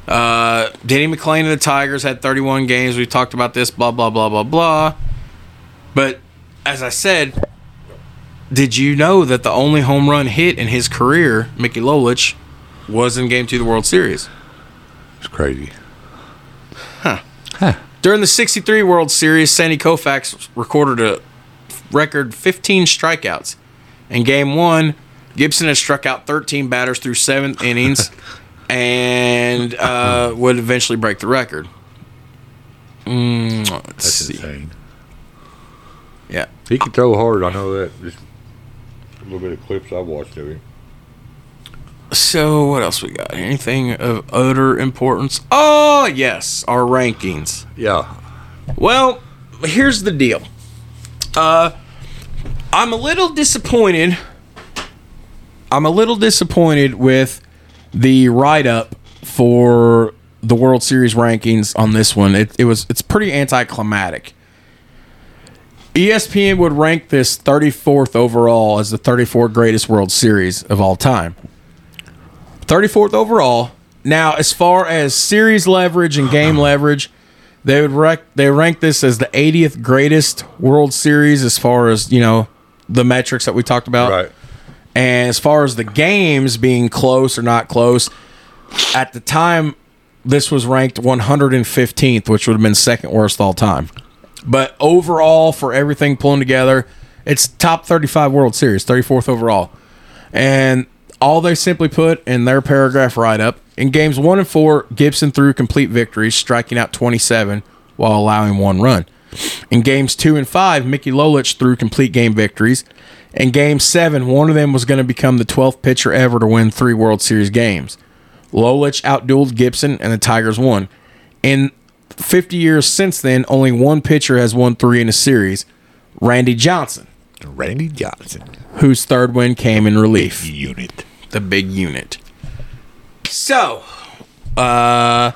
Uh, Denny McLain of the Tigers had 31 games. We talked about this, blah, blah, blah, blah, blah. But as I said, did you know that the only home run hit in his career, Mickey Lolich, was in Game 2 of the World Series? It's crazy. Huh. Huh. During the 63 World Series, Sandy Koufax recorded a record 15 strikeouts. In game one, Gibson has struck out 13 batters through seven innings and uh, would eventually break the record. Mm, let's That's see. insane. Yeah. He can throw hard. I know that. Just a little bit of clips I've watched of him. So, what else we got? Anything of utter importance? Oh, yes, our rankings. Yeah. Well, here's the deal. Uh, I'm a little disappointed. I'm a little disappointed with the write up for the World Series rankings on this one. It, it was it's pretty anticlimactic. ESPN would rank this 34th overall as the 34th greatest World Series of all time. 34th overall. Now, as far as series leverage and game leverage, they would rec- they rank this as the 80th greatest World Series as far as you know the metrics that we talked about. Right. And as far as the games being close or not close, at the time, this was ranked 115th, which would have been second worst all time. But overall, for everything pulling together, it's top 35 World Series, 34th overall. And all they simply put in their paragraph write up in games one and four, Gibson threw complete victories, striking out 27 while allowing one run. In games two and five, Mickey Lolich threw complete game victories. In game seven, one of them was going to become the 12th pitcher ever to win three World Series games. Lolich outdueled Gibson, and the Tigers won. In 50 years since then, only one pitcher has won three in a series Randy Johnson, Randy Johnson. whose third win came in relief Unit. the big unit. So, uh,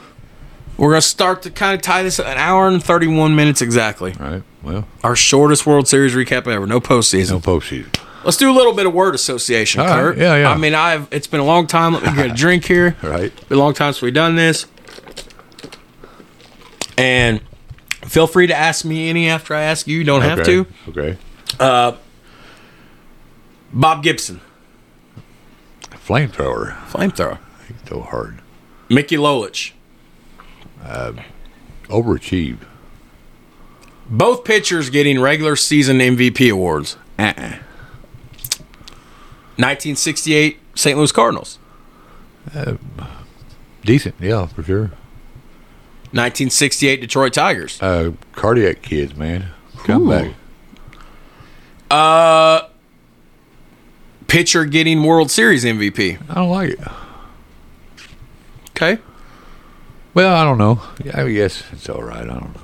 we're gonna start to kind of tie this an hour and thirty one minutes exactly. All right. Well, Our shortest World Series recap ever. No postseason. no postseason. Let's do a little bit of word association, All right. Kurt. Yeah, yeah. I mean, I've it's been a long time. Let me get a drink here. Right. Been a long time since we've done this. And feel free to ask me any after I ask you. You don't have to. Okay. Uh, Bob Gibson, Flamethrower. flamethrower. He can throw hard. Mickey Lolich. Uh, Overachieved. Both pitchers getting regular season MVP awards. Uh-uh. 1968 St. Louis Cardinals. Decent. Yeah, for sure. 1968 Detroit Tigers. Uh, cardiac kids, man. Come back. pitcher getting World Series MVP. I don't like it. Okay. Well, I don't know. I guess it's all right. I don't know.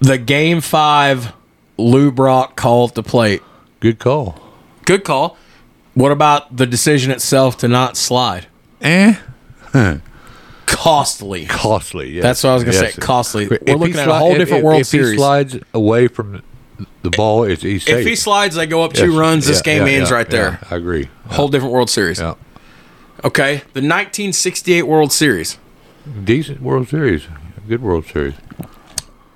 The game five Lou Brock call at the plate. Good call. Good call. What about the decision itself to not slide? Eh? Costly. Costly. Yes. That's what I was gonna say, costly. If We're looking at a whole if- different if- World if Series. he slides away from the ball, it's he's safe. If he slides, they go up two Yes. runs. This Yeah, game yeah, ends yeah, right there. yeah, I agree. Whole different World Series. Yeah. Okay. The 1968 World Series. Decent World Series. Good World Series.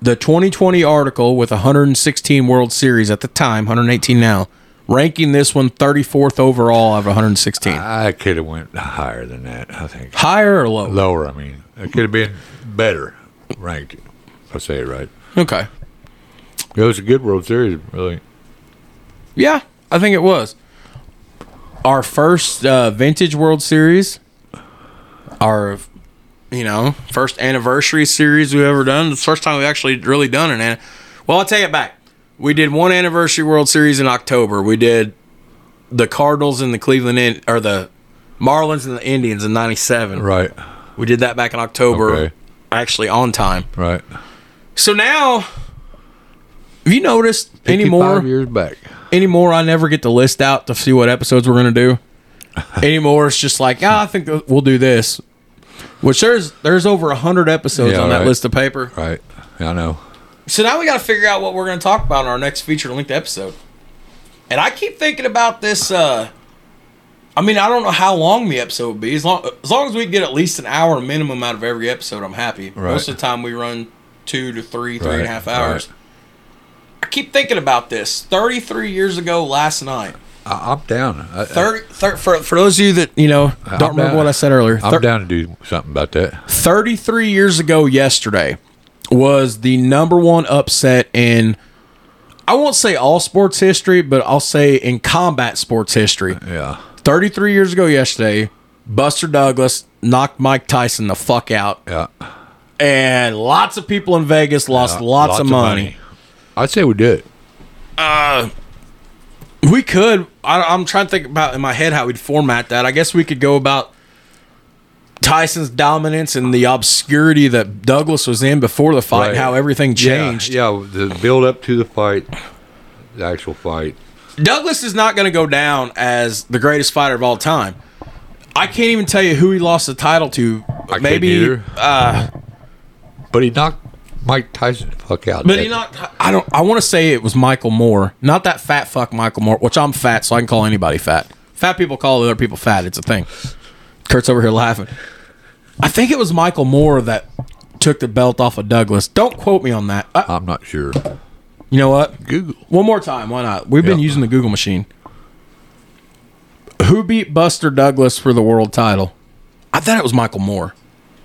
The 2020 article with 116 World Series at the time, 118 now, ranking this one 34th overall out of 116. I could have went higher than that. I think Higher or lower? lower. I mean, it could have been better ranked. If I say it right. Okay. It was a good World Series, really. Yeah, I think it was. Our first uh, vintage World Series, our, you know, first anniversary series we've ever done. It's the first time we've actually really done an. an- Well, I'll take it back. We did one anniversary World Series in October. We did the Cardinals and the Cleveland in, or the Marlins and the Indians in '97. Right. We did that back in October, Okay. actually on time. Right. So now, have you noticed anymore? 55 years back. anymore I never get the list out to see what episodes we're gonna do. anymore it's just like, ah, I think we'll do this. Which there's there's over a hundred episodes Yeah, on that right. list of paper. Right. I know. So now we got to figure out what we're gonna talk about in our next feature length episode. And I keep thinking about this. uh I mean, I don't know how long the episode would be. As long as long as we get at least an hour minimum out of every episode, I'm happy. Right. Most of the time we run two to three, three and a half hours. right. I keep thinking about this. 33 years ago last night. I'm down. I, 30, thir- for, for those of you that, you know, don't I'm remember down. what I said earlier. I'm down to do something about that. 33 years ago yesterday was the number one upset in, I won't say all sports history, but I'll say in combat sports history. Yeah. 33 years ago yesterday, Buster Douglas knocked Mike Tyson the fuck out. Yeah. And lots of people in Vegas lost Yeah, lots, of money. I'd say we did. Uh, We could. I, I'm trying to think about in my head how we'd format that. I guess we could go about Tyson's dominance and the obscurity that Douglas was in before the fight, Right. and how everything changed. Yeah, yeah, the build up to the fight, the actual fight. Douglas is not going to go down as the greatest fighter of all time. I can't even tell you who he lost the title to. I Maybe, uh, But he knocked Mike Tyson fuck out. but he not. I don't. I want to say it was Michael Moore, not that fat fuck Michael Moore. Which I'm fat, so I can call anybody fat. Fat people call other people fat. It's a thing. Kurt's over here laughing. I think it was Michael Moore that took the belt off of Douglas. Don't quote me on that. Uh, I'm not sure. you know what? Google. One more time. Why not? We've been using the Google machine. Who beat Buster Douglas for the world title? I thought it was Michael Moore.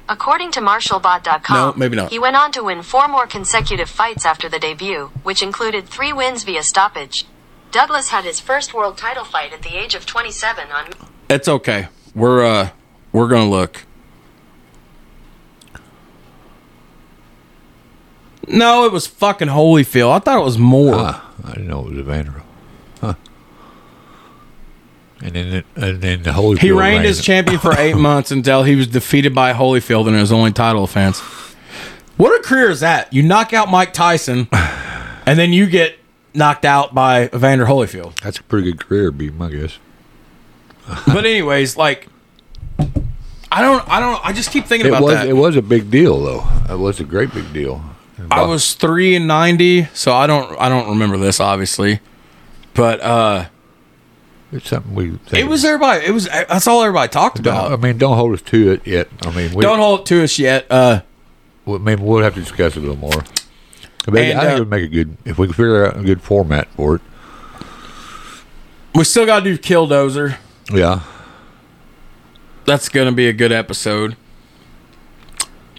According to MartialBot.com, No, maybe not. he went on to win four more consecutive fights after the debut, which included three wins via stoppage. Douglas had his first world title fight at the age of 27 on It's okay. We're uh we're gonna look. No, it was fucking Holyfield. I thought it was Moore. Ah, I didn't know it was Evander. Huh. And then, it, and then the Holyfield. he reigned as champion for eight months until he was defeated by Holyfield in his only title offense. What a career is that? You knock out Mike Tyson, and then you get knocked out by Evander Holyfield. That's a pretty good career, be my guess. But anyways, like, I don't, I don't, I just keep thinking It about was that. it was a big deal though. It was a great big deal. I was three and ninety, so I don't I don't remember this obviously, but uh, It's something we. It was everybody. It was that's all everybody talked Don't, I mean, don't hold us to it yet. I mean, we, Don't hold it to us yet. Uh, well, maybe we'll have to discuss it a little more. But And, I think uh, it would make a good if we could figure out a good format for it. we still got to do Killdozer. Yeah, That's gonna be a good episode.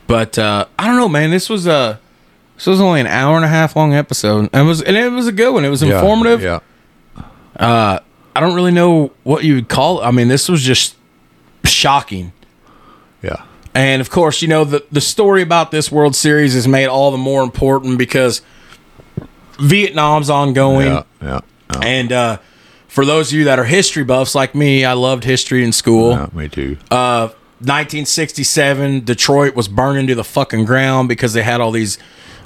But uh, I don't know, man. This was a this was only an hour and a half long episode, and it was and it was a good one. It was Yeah, informative. Yeah, I don't really know what you would call. it. I mean, this was just shocking. yeah, And of course, you know, the, the story about this World Series is made all the more important because Vietnam's ongoing. yeah, yeah. yeah. And uh, for those of you that are history buffs like me, I loved history in school. Yeah, me too. Uh, 1967, Detroit was burning to the fucking ground because they had all these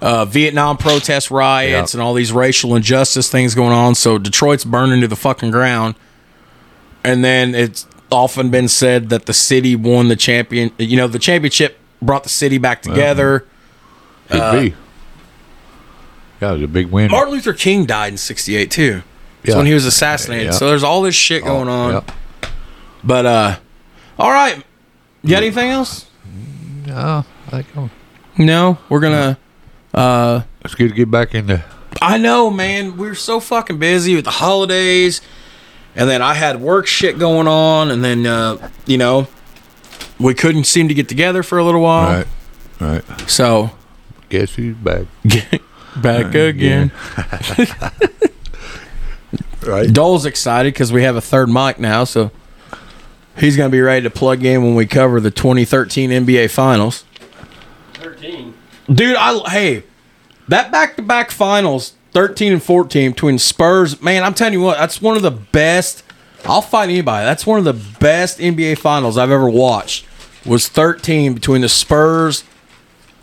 uh, Vietnam protest riots Yeah. and all these racial injustice things going on. So Detroit's burning to the fucking ground. And then it's often been said that the city won the champion. You know, the championship brought the city back together. Could be. Yeah, it was a big win. uh, Martin Luther King died in 68 too. That's Yeah. when he was assassinated. Yeah. So there's all this shit Oh, going on. yeah. But uh all right. You got anything else? No, I think I'm- No, we're gonna it's good to get back in the. I know, man. We're so fucking busy with the holidays, and then I had work shit going on, and then uh, you know we couldn't seem to get together for a little while. Right, right. So Guess who's back? back again. Right. Dole's excited because we have a third mic now, so he's gonna be ready to plug in when we cover the 2013 NBA Finals. 13. Dude, I hey, that back-to-back finals, 13 and 14 between Spurs, man, I'm telling you what, that's one of the best. I'll fight anybody. That's one of the best NBA finals I've ever watched. Was 13 between the Spurs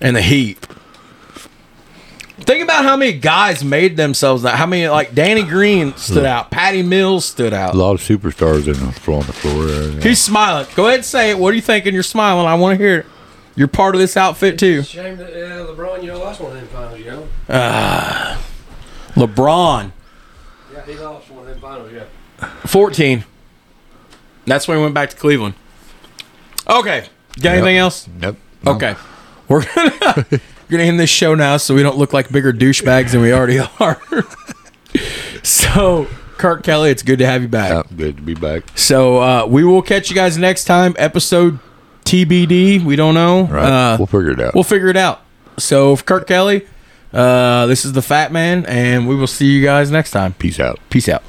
and the Heat. Think about how many guys made themselves that. How many like Danny Green stood out, Patty Mills stood out. A lot of superstars in the, floor on the floor. yeah. He's smiling. Go ahead and say it. What are you thinking? You're smiling. I want to hear it. You're part of this outfit too. Shame that uh, LeBron, you know, lost one of them finals, you know? LeBron. Yeah, he lost one of them finals, yeah. 14. That's when we went back to Cleveland. Okay. Got Yep. anything else? Nope. No. Okay. We're gonna we're gonna end this show now so we don't look like bigger douchebags than we already are. so Kirk Kelly, it's good to have you back. Yeah, good to be back. So uh, we will catch you guys next time. Episode TBD. We don't know. Right. Uh, we'll figure it out. we'll figure it out. So for Kirk Kelly, uh, this is the Fat Man, and we will see you guys next time. Peace out. Peace out.